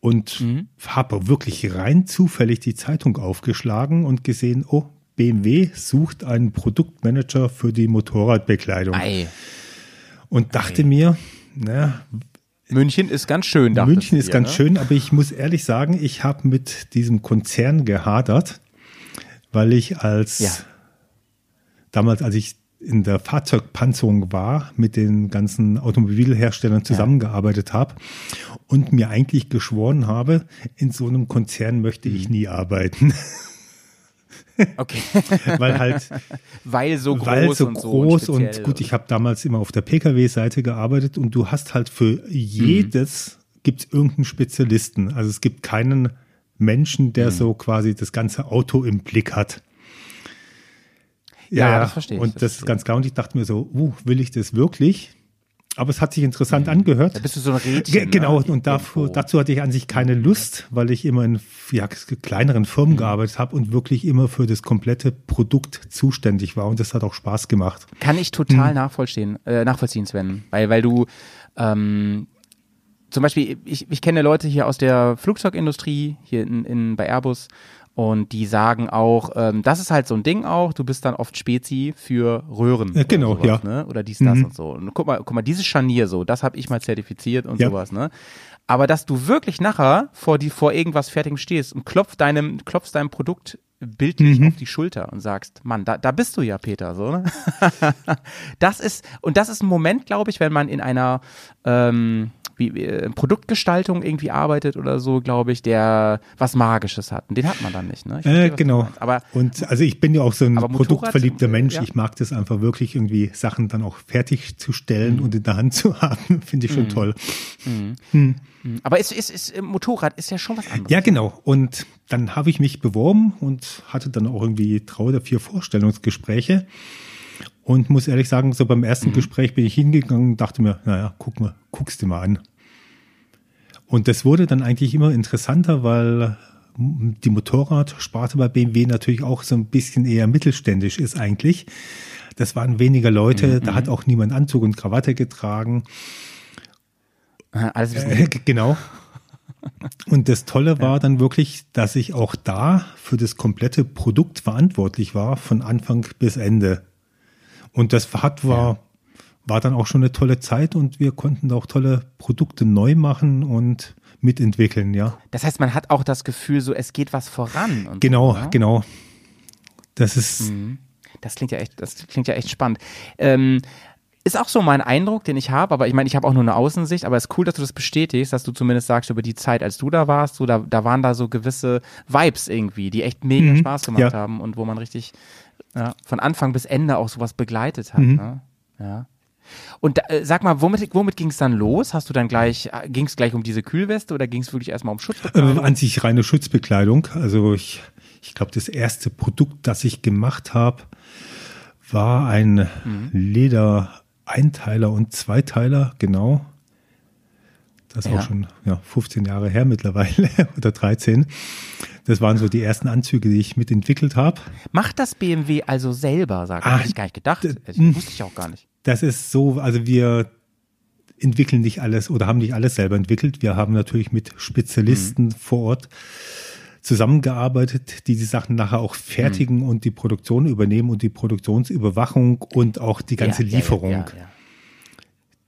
und Mhm. habe wirklich rein zufällig die Zeitung aufgeschlagen und gesehen, oh, BMW sucht einen Produktmanager für die Motorradbekleidung Ei, und dachte mir, na, München ist ganz schön. München ist dir, ganz ne? schön, aber ich muss ehrlich sagen, ich habe mit diesem Konzern gehadert, weil ich als Ja. damals, als ich in der Fahrzeugpanzerung war, mit den ganzen Automobilherstellern zusammengearbeitet habe und mir eigentlich geschworen habe, in so einem Konzern möchte ich Mhm. nie arbeiten, (laughs) Okay. weil halt (laughs) Weil so groß weil so und so. groß und, speziell gut, ich habe damals immer auf der Pkw-Seite gearbeitet und du hast halt für jedes gibt's irgendeinen Spezialisten. Also es gibt keinen Menschen, der so quasi das ganze Auto im Blick hat. Ja, das verstehe ich, Und das das ist ganz klar. Und ich dachte mir so, uh, will ich das wirklich? Aber es hat sich interessant angehört. Da bist du so ein Rädchen. Ge genau, ne? und dafür, dazu hatte ich an sich keine Lust, weil ich immer in ja, kleineren Firmen gearbeitet habe und wirklich immer für das komplette Produkt zuständig war. Und das hat auch Spaß gemacht. Kann ich total nachvollziehen, äh, nachvollziehen, Sven. Weil, weil du ähm, zum Beispiel, ich, ich kenne Leute hier aus der Flugzeugindustrie, hier in, in, bei Airbus, und die sagen auch, ähm, das ist halt so ein Ding auch, du bist dann oft Spezi für Röhren. Ja, genau, oder sowas, ja. Ne? Oder dies, das Mhm. und so. Und guck mal, guck mal, dieses Scharnier so, das habe ich mal zertifiziert und Ja. sowas, ne? Aber dass du wirklich nachher vor, die, vor irgendwas Fertigem stehst und klopfst deinem, klopfst deinem Produkt bildlich Mhm. auf die Schulter und sagst, Mann, da, da bist du ja, Peter, so, ne? (laughs) das ist, und das ist ein Moment, glaube ich, wenn man in einer ähm, wie, wie, äh, Produktgestaltung irgendwie arbeitet oder so, glaube ich, der was Magisches hat. Und den hat man dann nicht, ne? Verstehe, Äh, du genau. Aber und also ich bin ja auch so ein produktverliebter Mensch. ja. Ich mag das einfach wirklich irgendwie Sachen dann auch fertigzustellen und in der Hand zu (laughs) haben. Finde ich schon toll. aber ist, ist, ist, äh, Motorrad ist ja schon was anderes. Ja, genau. Und dann habe ich mich beworben und hatte dann auch irgendwie drei oder vier Vorstellungsgespräche. Und muss ehrlich sagen, so beim ersten Gespräch bin ich hingegangen und dachte mir, naja, guck mal, guckst dir mal an. Und das wurde dann eigentlich immer interessanter, weil die Motorradsparte bei BMW natürlich auch so ein bisschen eher mittelständisch ist eigentlich. Das waren weniger Leute, da hat auch niemand Anzug und Krawatte getragen. Äh, Alles Äh, genau. Und das Tolle war dann wirklich, dass ich auch da für das komplette Produkt verantwortlich war, von Anfang bis Ende. Und das hat war, war dann auch schon eine tolle Zeit und wir konnten da auch tolle Produkte neu machen und mitentwickeln, ja. Das heißt, man hat auch das Gefühl, so es geht was voran. Genau, so, ne? genau. Das ist, Das klingt ja echt, das klingt ja echt spannend. Ähm, ist auch so mein Eindruck, den ich habe, aber ich meine, ich habe auch nur eine Außensicht, aber es ist cool, dass du das bestätigst, dass du zumindest sagst, über die Zeit, als du da warst, so, da, da waren da so gewisse Vibes irgendwie, die echt mega Mhm, Spaß gemacht ja. haben und wo man richtig ja, von Anfang bis Ende auch sowas begleitet hat. Mhm. Ne? Ja. Und äh, sag mal, womit, womit ging es dann los? Hast du dann gleich, ging es gleich um diese Kühlweste oder ging es wirklich erstmal um äh, Schutzbekleidung? an sich reine Schutzbekleidung. Also ich, ich glaube, das erste Produkt, das ich gemacht habe, war ein Leder-Einteiler und Zweiteiler, genau. Das ist Ja. auch schon ja, 15 Jahre her mittlerweile (laughs) oder 13. Das waren so die ersten Anzüge, die ich mitentwickelt habe. Macht das BMW also selber, sag ich. Ah, Hätte ich gar nicht gedacht. d- Hätte ich, wusste ich auch gar nicht. Das ist so, also wir entwickeln nicht alles oder haben nicht alles selber entwickelt. Wir haben natürlich mit Spezialisten Mhm. vor Ort zusammengearbeitet, die die Sachen nachher auch fertigen Mhm. und die Produktion übernehmen und die Produktionsüberwachung und auch die ganze Ja, Lieferung. Ja, ja.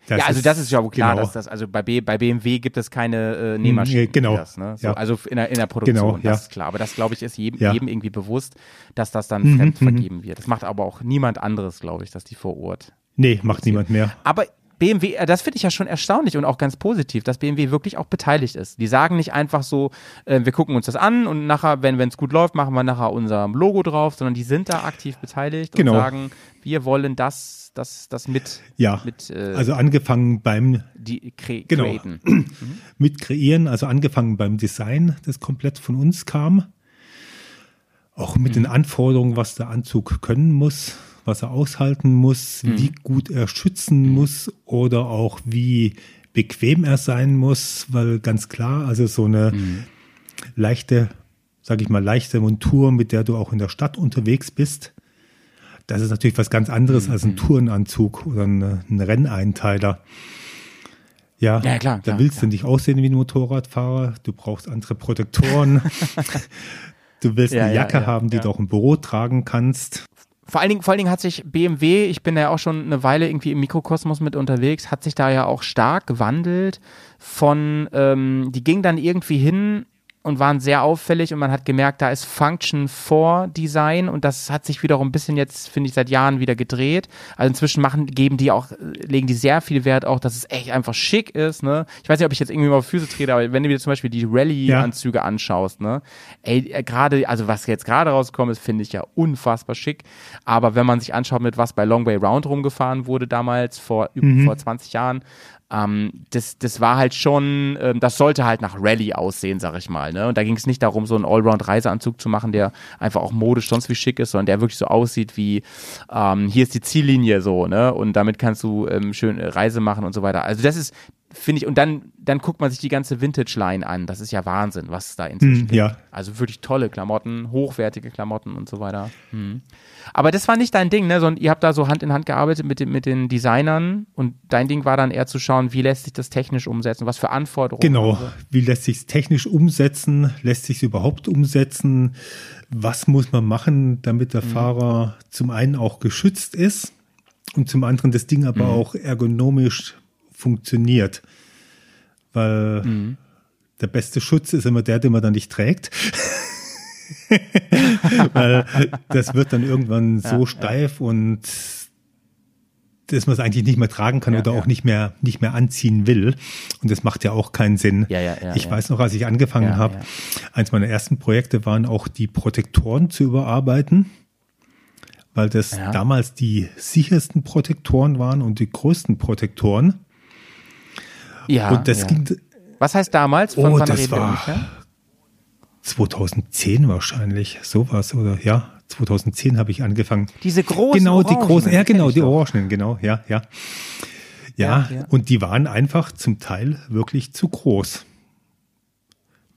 Ja, also das ist ja wohl klar, genau. dass das, also bei, B, bei BMW gibt es keine äh, Nähmaschinen. Mm, genau. für Das, ne? so, Ja. Also in der, in der Produktion, Genau, das ja. ist klar. Aber das, glaube ich, ist jedem, Ja. jedem irgendwie bewusst, dass das dann Mhm, fremd mhm. vergeben wird. Das macht aber auch niemand anderes, glaube ich, dass die vor Ort. Nee, macht niemand mehr. Aber BMW, äh, das finde ich ja schon erstaunlich und auch ganz positiv, dass BMW wirklich auch beteiligt ist. Die sagen nicht einfach so, äh, wir gucken uns das an und nachher, wenn es gut läuft, machen wir nachher unser Logo drauf, sondern die sind da aktiv beteiligt Genau. und sagen, wir wollen das, das, das mit, Ja, mit äh, also angefangen beim die cre Genau. createn. (clears throat) mit kreieren, also angefangen beim Design, das komplett von uns kam. Auch mit den Anforderungen, was der Anzug können muss, was er aushalten muss, wie gut er schützen muss oder auch wie bequem er sein muss, weil ganz klar, also so eine leichte, sag ich mal, leichte Montur, mit der du auch in der Stadt unterwegs bist, das ist natürlich was ganz anderes als ein Tourenanzug oder ein, ein Renneinteiler. Ja, Ja, klar, da willst klar. du nicht aussehen wie ein Motorradfahrer, du brauchst andere Protektoren. (laughs) du willst Ja, eine ja, Jacke ja, haben, die ja. du auch im Büro tragen kannst. Vor allen, Dingen, vor allen Dingen hat sich BMW, ich bin ja auch schon eine Weile irgendwie im Mikrokosmos mit unterwegs, hat sich da ja auch stark gewandelt von, ähm, die ging dann irgendwie hin und waren sehr auffällig und man hat gemerkt, da ist Function vor Design und das hat sich wiederum ein bisschen jetzt, finde ich, seit Jahren wieder gedreht. Also inzwischen machen, geben die auch, legen die sehr viel Wert auch, dass es echt einfach schick ist, ne? Ich weiß nicht, ob ich jetzt irgendwie mal auf Füße trete, aber wenn du dir zum Beispiel die Rallye-Anzüge anschaust, ne? Ey, äh, gerade, also was jetzt gerade rausgekommen ist, finde ich ja unfassbar schick. Aber wenn man sich anschaut, mit was bei Long Way Round rumgefahren wurde damals, vor, über- vor 20 Jahren, ähm, das, das war halt schon, ähm, das sollte halt nach Rallye aussehen, sag ich mal. Ne? Und da ging es nicht darum, so einen Allround-Reiseanzug zu machen, der einfach auch modisch sonst wie schick ist, sondern der wirklich so aussieht wie, ähm, hier ist die Ziellinie so, ne? Und damit kannst du ähm, schön äh, Reise machen und so weiter. Also das ist, finde ich, und dann, dann guckt man sich die ganze Vintage-Line an. Das ist ja Wahnsinn, was es da inzwischen gibt. ja. Also wirklich tolle Klamotten, hochwertige Klamotten und so weiter. Hm. Aber das war nicht dein Ding, ne? Sondern ihr habt da so Hand in Hand gearbeitet mit, den- mit den Designern und dein Ding war dann eher zu schauen, wie lässt sich das technisch umsetzen, was für Anforderungen. Genau. Wie lässt sich technisch umsetzen? Lässt sich überhaupt umsetzen? Was muss man machen, damit der Fahrer zum einen auch geschützt ist und zum anderen das Ding aber auch ergonomisch funktioniert? Weil der beste Schutz ist immer der, den man dann nicht trägt. (laughs) Weil das wird dann irgendwann so steif und dass man es eigentlich nicht mehr tragen kann Ja, oder ja. auch nicht mehr, nicht mehr anziehen will. Und das macht ja auch keinen Sinn. Ja, ja, ja, ich ja. weiß noch, als ich angefangen Ja, habe, ja. eins meiner ersten Projekte waren auch die Protektoren zu überarbeiten, weil das Ja. damals die sichersten Protektoren waren und die größten Protektoren. Ja, und das ja. ging Was heißt damals? Oh, wann das war- ungefähr? 2010 wahrscheinlich, sowas oder ja, 2010 habe ich angefangen. Diese großen Genau, die Orangen, großen, ja die genau, die doch. Orangenen, genau, ja, ja. Ja, Ja, ja. und die waren einfach zum Teil wirklich zu groß.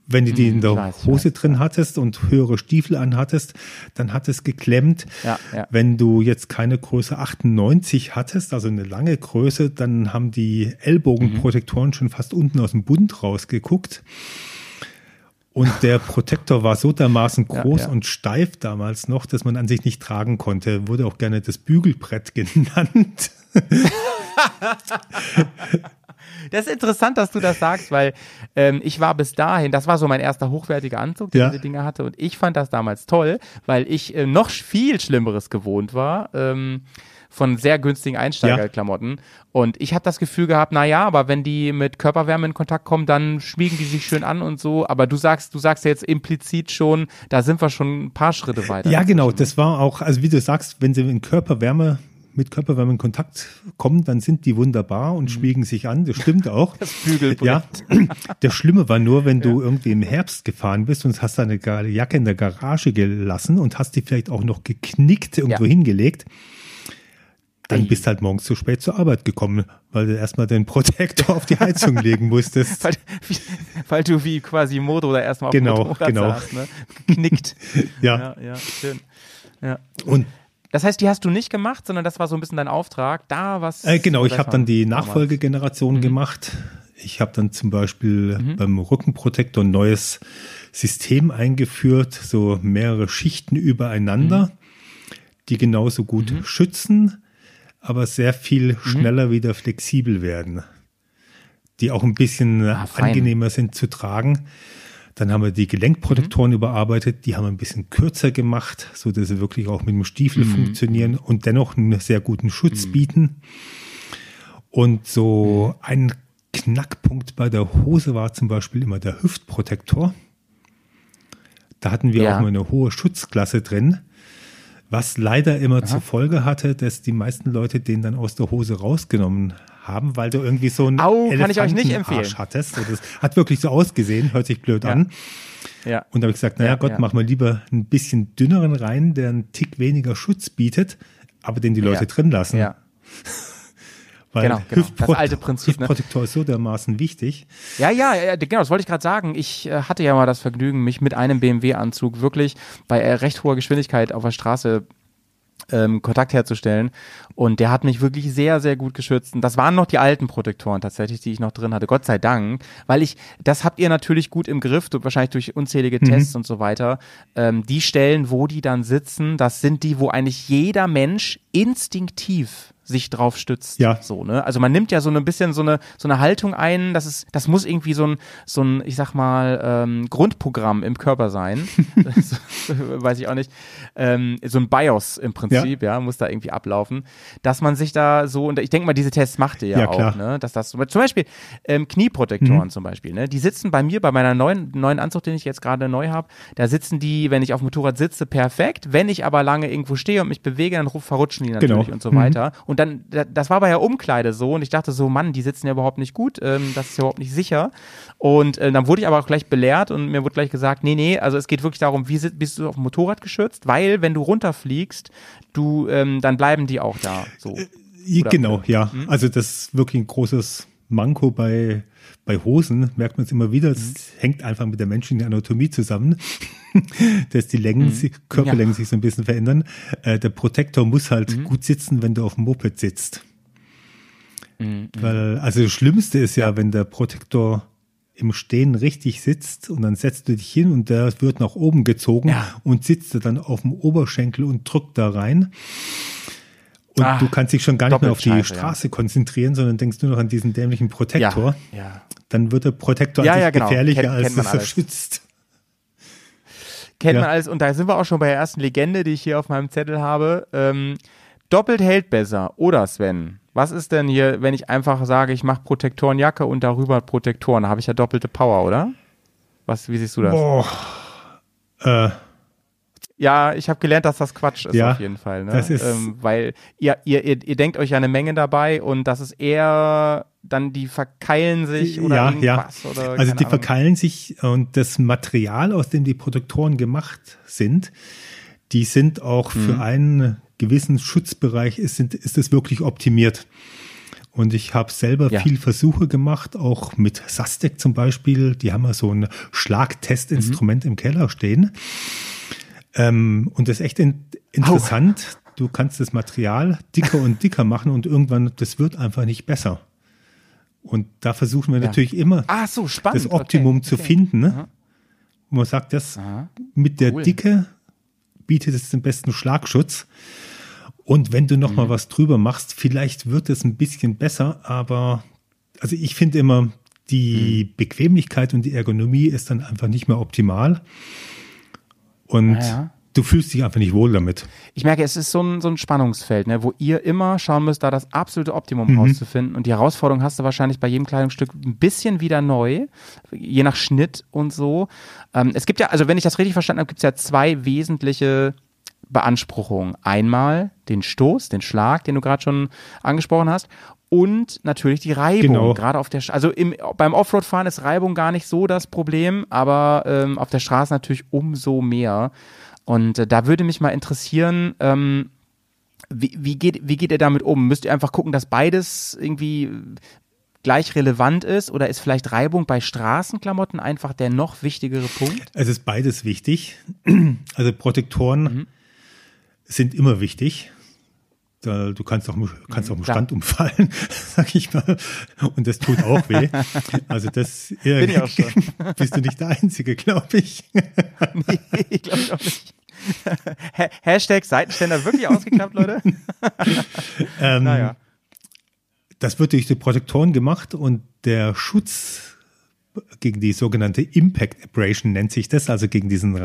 Wenn du die in der Hm, ich weiß, Hose weiß, drin hattest und höhere Stiefel anhattest, dann hat es geklemmt. Ja, ja. Wenn du jetzt keine Größe 98 hattest, also eine lange Größe, dann haben die Ellbogenprotektoren schon fast unten aus dem Bund rausgeguckt. Und der (laughs) Protektor war so dermaßen Ja, groß ja. und steif damals noch, dass man an sich nicht tragen konnte. Wurde auch gerne das Bügelbrett (laughs) genannt. (laughs) Das ist interessant, dass du das sagst, weil ähm, ich war bis dahin, das war so mein erster hochwertiger Anzug, der Ja. diese Dinge hatte. Und ich fand das damals toll, weil ich äh, noch viel Schlimmeres gewohnt war. Ähm, von sehr günstigen Einsteigerklamotten. Und ich habe das Gefühl gehabt, na ja, aber wenn die mit Körperwärme in Kontakt kommen, dann schmiegen die sich schön an und so. Aber du sagst, du sagst ja jetzt implizit schon, da sind wir schon ein paar Schritte weiter. Ja, genau. Das war auch, also wie du sagst, wenn sie in Körperwärme, mit Körperwärme in Kontakt kommen, dann sind die wunderbar und schmiegen sich an. Das stimmt auch. Mhm. Das. Ja. (laughs) Der Schlimme war nur, wenn du irgendwie im Herbst gefahren bist und hast deine Jacke in der Garage gelassen und hast die vielleicht auch noch geknickt irgendwo Ja. hingelegt. dann Ei. bist halt morgens zu spät zur Arbeit gekommen, weil du erstmal den Protektor auf die Heizung legen musstest. (laughs) Weil, weil du wie quasi Modo da erstmal auf dem Genau, Motorrad genau. saßt, ne? Geknickt. (laughs) Ja. ja, ja, schön. Ja. Und Das heißt, die hast du nicht gemacht, sondern das war so ein bisschen dein Auftrag, da was. Äh, genau, ich habe dann die Mhm. Nachfolgegeneration gemacht. Ich habe dann zum Beispiel beim Rückenprotektor ein neues System eingeführt, so mehrere Schichten übereinander, Mhm. die genauso gut schützen, aber sehr viel Mhm. schneller wieder flexibel werden, die auch ein bisschen Ah, angenehmer sind zu tragen. Dann haben wir die Gelenkprotektoren Mhm. überarbeitet, die haben wir ein bisschen kürzer gemacht, so dass sie wirklich auch mit dem Stiefel Mhm. funktionieren und dennoch einen sehr guten Schutz bieten. Und so Mhm. ein Knackpunkt bei der Hose war zum Beispiel immer der Hüftprotektor. Da hatten wir Ja. auch mal eine hohe Schutzklasse drin, was leider immer zur Folge hatte, dass die meisten Leute den dann aus der Hose rausgenommen haben, weil du irgendwie so einen Au, kann ich euch nicht empfehlen. hattest. Und das hat wirklich so ausgesehen, hört sich blöd Ja. an. Ja. Und da habe ich gesagt, naja Ja, Gott, ja. mach mal lieber ein bisschen dünneren rein, der einen Tick weniger Schutz bietet, aber den die Leute Ja. drin lassen. Ja. (laughs) Weil Genau, genau. Hüftprot- Das alte Prinzip, ne? Hüftprotektor ist so dermaßen wichtig. Ja, ja, ja, genau, das wollte ich gerade sagen. Ich äh, hatte ja mal das Vergnügen, mich mit einem BMW-Anzug wirklich bei äh, recht hoher Geschwindigkeit auf der Straße ähm, Kontakt herzustellen. Und der hat mich wirklich sehr, sehr gut geschützt. Und das waren noch die alten Protektoren tatsächlich, die ich noch drin hatte. Gott sei Dank. Weil ich, das habt ihr natürlich gut im Griff, wahrscheinlich durch unzählige Tests und so weiter. Ähm, die Stellen, wo die dann sitzen, das sind die, wo eigentlich jeder Mensch instinktiv sich drauf stützt. Ja. So, ne? Also man nimmt ja so ein bisschen so eine, so eine Haltung ein, das ist, das muss irgendwie so ein, so ein, ich sag mal, ähm, Grundprogramm im Körper sein. (laughs) (laughs) das, weiß ich auch nicht. Ähm, so ein BIOS im Prinzip, ja. muss da irgendwie ablaufen. Dass man sich da so, und ich denke mal, diese Tests macht ihr ja, Ja, auch, klar. ne? Dass das zum Beispiel ähm, Knieprotektoren zum Beispiel, ne? Die sitzen bei mir, bei meiner neuen, neuen Anzug, den ich jetzt gerade neu habe, da sitzen die, wenn ich auf dem Motorrad sitze, perfekt. Wenn ich aber lange irgendwo stehe und mich bewege, dann ru- verrutschen die natürlich Genau. und so Mhm. weiter. Und dann, da- das war bei der Umkleide so und ich dachte so, Mann, die sitzen ja überhaupt nicht gut, ähm, das ist ja überhaupt nicht sicher. Und äh, dann wurde ich aber auch gleich belehrt und mir wurde gleich gesagt, nee, nee, also es geht wirklich darum, wie bist du auf dem Motorrad geschützt, weil wenn du runterfliegst, du, ähm, dann bleiben die auch da. So. Ja, Oder- genau, ja. Mhm. Also das ist wirklich ein großes Manko bei, bei Hosen, merkt man es immer wieder. Es Mhm. hängt einfach mit der menschlichen Anatomie zusammen, (laughs) dass die Mhm. Längen, sich- Körperlängen sich so ein bisschen verändern. Äh, der Protektor muss halt Mhm. gut sitzen, wenn du auf dem Moped sitzt. Mhm. Weil, also das Schlimmste ist ja, wenn der Protektor im Stehen richtig sitzt und dann setzt du dich hin und der wird nach oben gezogen Ja. und sitzt dann auf dem Oberschenkel und drückt da rein. Und Ah, du kannst dich schon gar nicht mehr auf die scheiße, ja. Straße konzentrieren, sondern denkst nur noch an diesen dämlichen Protektor. Ja, ja. Dann wird der Protektor Ja, an sich ja, genau. gefährlicher, Kennt- als dass er schützt. Kennt man alles und da sind wir auch schon bei der ersten Legende, die ich hier auf meinem Zettel habe. Ähm, doppelt hält besser. Oder Sven, was ist denn hier, wenn ich einfach sage, ich mache Protektorenjacke und darüber Protektoren, da habe ich ja doppelte Power, oder? Was, wie siehst du das? Boah. Äh, Ja, ich habe gelernt, dass das Quatsch ist Ja, auf jeden Fall. Ne? das ist- ähm, weil ihr, ihr, ihr, ihr denkt euch ja eine Menge dabei und das ist eher dann die verkeilen sich oder ja, ja. irgendwas. Oder, Also die Ahnung. verkeilen sich und das Material, aus dem die Protektoren gemacht sind, die sind auch Mhm. für einen gewissen Schutzbereich ist, sind, ist es wirklich optimiert. Und ich habe selber Ja. viel Versuche gemacht, auch mit Sastec zum Beispiel. Die haben ja so ein Schlagtestinstrument Mhm. im Keller stehen. Ähm, und das ist echt in, interessant. Du kannst das Material dicker und dicker machen und irgendwann, das wird einfach nicht besser. Und da versuchen wir Ja. natürlich immer Ah, so, das Optimum okay, zu okay. finden. Ne? Und man sagt, das Aha. mit der Cool. Dicke bietet es den besten Schlagschutz. Und wenn du noch Mhm. mal was drüber machst, vielleicht wird es ein bisschen besser, aber also ich finde immer, die Mhm. Bequemlichkeit und die Ergonomie ist dann einfach nicht mehr optimal. Und Ja, ja. du fühlst dich einfach nicht wohl damit. Ich merke, es ist so ein, so ein Spannungsfeld, ne, wo ihr immer schauen müsst, da das absolute Optimum Mhm. rauszufinden. Und die Herausforderung hast du wahrscheinlich bei jedem Kleidungsstück ein bisschen wieder neu, je nach Schnitt und so. Ähm, es gibt ja, also wenn ich das richtig verstanden habe, gibt es ja zwei wesentliche Beanspruchungen. Einmal den Stoß, den Schlag, den du gerade schon angesprochen hast. Und natürlich die Reibung, Genau. gerade auf der, Sch- also im, beim Offroad-Fahren ist Reibung gar nicht so das Problem, aber ähm, auf der Straße natürlich umso mehr. Und äh, da würde mich mal interessieren, ähm, wie, wie, geht, wie geht ihr damit um? Müsst ihr einfach gucken, dass beides irgendwie gleich relevant ist oder ist vielleicht Reibung bei Straßenklamotten einfach der noch wichtigere Punkt? Es ist beides wichtig. Also Protektoren mhm. sind immer wichtig. Da, du kannst auch, kannst auch im Stand umfallen, (laughs) sag ich mal. Und das tut auch weh. Also das Bin ich auch schon. (laughs) bist du nicht der Einzige, glaube ich. (laughs) nee, glaube ich auch nicht. Hashtag Seitenständer wirklich ausgeklappt, Leute? ähm, naja. Das wird durch die Protektoren gemacht und der Schutz gegen die sogenannte Impact Abrasion nennt sich das, also gegen diesen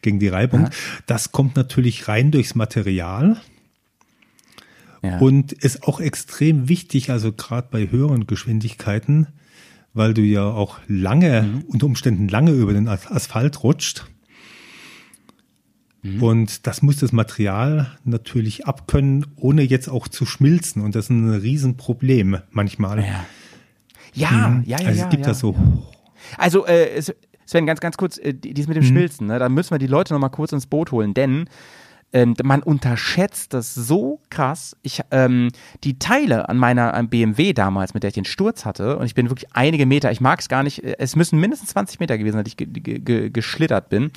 gegen die Reibung. Ja. Das kommt natürlich rein durchs Material. Ja. Und ist auch extrem wichtig, also gerade bei höheren Geschwindigkeiten, weil du ja auch lange, mhm. unter Umständen lange über den Asphalt rutscht. Mhm. Und das muss das Material natürlich abkönnen, ohne jetzt auch zu schmilzen. Und das ist ein Riesenproblem manchmal. Ja, ja, mhm. ja, ja. Also es gibt ja, das so. Also, äh, Sven, ganz, ganz kurz, äh, dies mit dem mhm. Schmilzen, ne? da müssen wir die Leute nochmal kurz ins Boot holen, denn ähm, man unterschätzt das so krass. Ich, ähm, die Teile an meiner an BMW damals, mit der ich den Sturz hatte, und ich bin wirklich einige Meter, ich mag es gar nicht, äh, es müssen mindestens 20 Meter gewesen sein, dass ich ge ge geschlittert bin.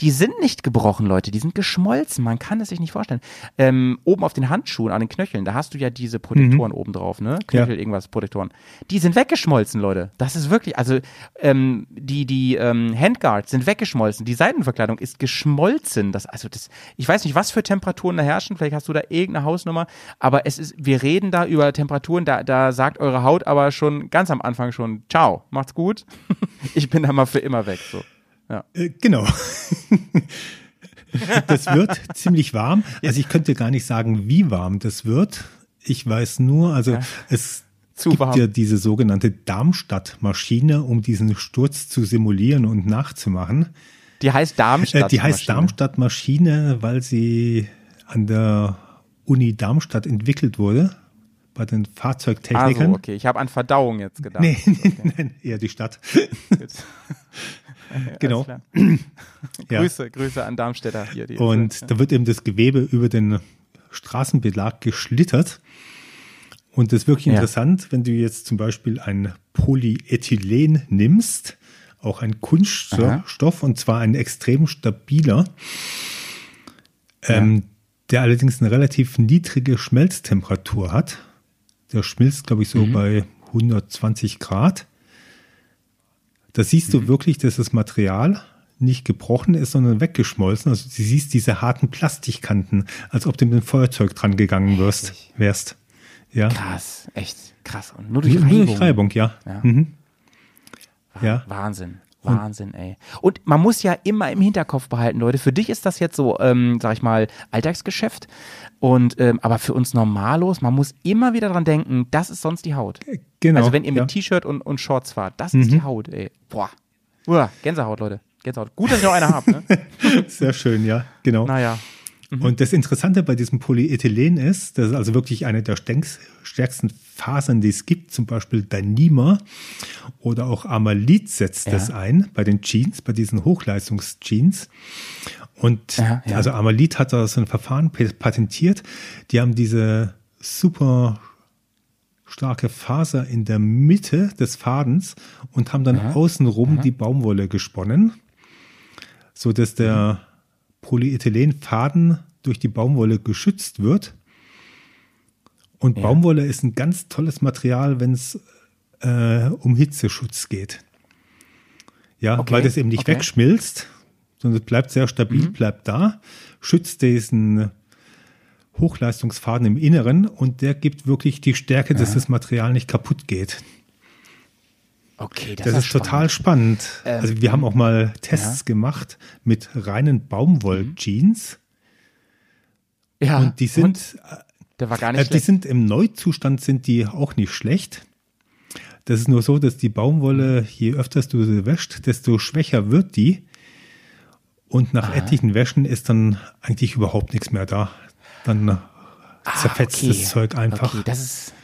Die sind nicht gebrochen, Leute, die sind geschmolzen. Man kann es sich nicht vorstellen. Ähm, oben auf den Handschuhen, an den Knöcheln, da hast du ja diese Protektoren mhm. oben drauf, ne? Knöchel, ja. irgendwas, Protektoren. Die sind weggeschmolzen, Leute. Das ist wirklich, also ähm, die, die ähm, Handguards sind weggeschmolzen. Die Seitenverkleidung ist geschmolzen. Das, also das, ich weiß nicht, was für Temperaturen da herrschen. Vielleicht hast du da irgendeine Hausnummer. Aber es ist, wir reden da über Temperaturen, da, da sagt eure Haut aber schon ganz am Anfang schon, ciao, macht's gut. (laughs) ich bin da mal für immer weg. So. Ja. Äh, genau. (laughs) das wird ziemlich warm. Also ich könnte gar nicht sagen, wie warm das wird. Ich weiß nur, also ja. es Zu gibt warm. ja diese sogenannte Darmstadt-Maschine, um diesen Sturz zu simulieren und nachzumachen. Die heißt Darmstadt. Äh, die heißt Darmstadt Maschine, weil sie an der Uni Darmstadt entwickelt wurde bei den Fahrzeugtechnikern. Also, okay, ich habe an Verdauung jetzt gedacht. Nee, (laughs) okay. nein, eher die Stadt. (laughs) genau. (clears throat) Grüße, ja. Grüße an Darmstädter hier. Und ja. da wird eben das Gewebe über den Straßenbelag geschlittert. Und das ist wirklich interessant, ja. wenn du jetzt zum Beispiel ein Polyethylen nimmst auch ein Kunststoff Aha. und zwar ein extrem stabiler, ähm, der allerdings eine relativ niedrige Schmelztemperatur hat. Der schmilzt, glaube ich, so mhm. bei 120 Grad. Da siehst mhm. du wirklich, dass das Material nicht gebrochen ist, sondern weggeschmolzen. Also du siehst diese harten Plastikkanten, als ob du mit dem Feuerzeug dran gegangen wirst, wärst. Ja. Krass, echt krass. Und nur durch Reibung. Nur durch Reibung, ja. ja. Mhm. Ja. Wahnsinn. Wahnsinn, ey. Und man muss ja immer im Hinterkopf behalten, Leute. Für dich ist das jetzt so, ähm, sag ich mal, Alltagsgeschäft. Und ähm, aber für uns Normalos, man muss immer wieder dran denken, das ist sonst die Haut. Äh, genau. Also wenn ihr mit ja. T-Shirt und, und Shorts fahrt, das mhm. ist die Haut, ey. Boah. Uah, Gänsehaut, Leute. Gänsehaut. Gut, dass ich noch eine habe, ne? (laughs) Sehr schön, ja, genau. Naja. Mhm. Und das Interessante bei diesem Polyethylen ist, das ist also wirklich eine der stärksten Fasern, die es gibt, zum Beispiel Danima oder auch Amalit setzt ja. das ein bei den Jeans, bei diesen Hochleistungsjeans. Und ja, ja. also Amalit hat da so ein Verfahren patentiert. Die haben diese super starke Faser in der Mitte des Fadens und haben dann außenrum die Baumwolle gesponnen, so dass der mhm. Polyethylenfaden durch die Baumwolle geschützt wird. Und ja. Baumwolle ist ein ganz tolles Material, wenn es äh, um Hitzeschutz geht. Ja, okay. weil das eben nicht okay. wegschmilzt, sondern es bleibt sehr stabil, mhm. bleibt da, schützt diesen Hochleistungsfaden im Inneren und der gibt wirklich die Stärke, ja. dass das Material nicht kaputt geht. Okay, das, das ist, spannend. total spannend. Ähm, also wir haben auch mal Tests ja. gemacht mit reinen Baumwoll-Jeans. Ja. Und die sind, und? der war gar nicht äh, Die sind im Neuzustand sind die auch nicht schlecht. Das ist nur so, dass die Baumwolle, je öfter du sie wäscht, desto schwächer wird die. Und nach Aha. etlichen Wäschen ist dann eigentlich überhaupt nichts mehr da. Dann ah, zerfetzt okay. das Zeug einfach. Okay, das ist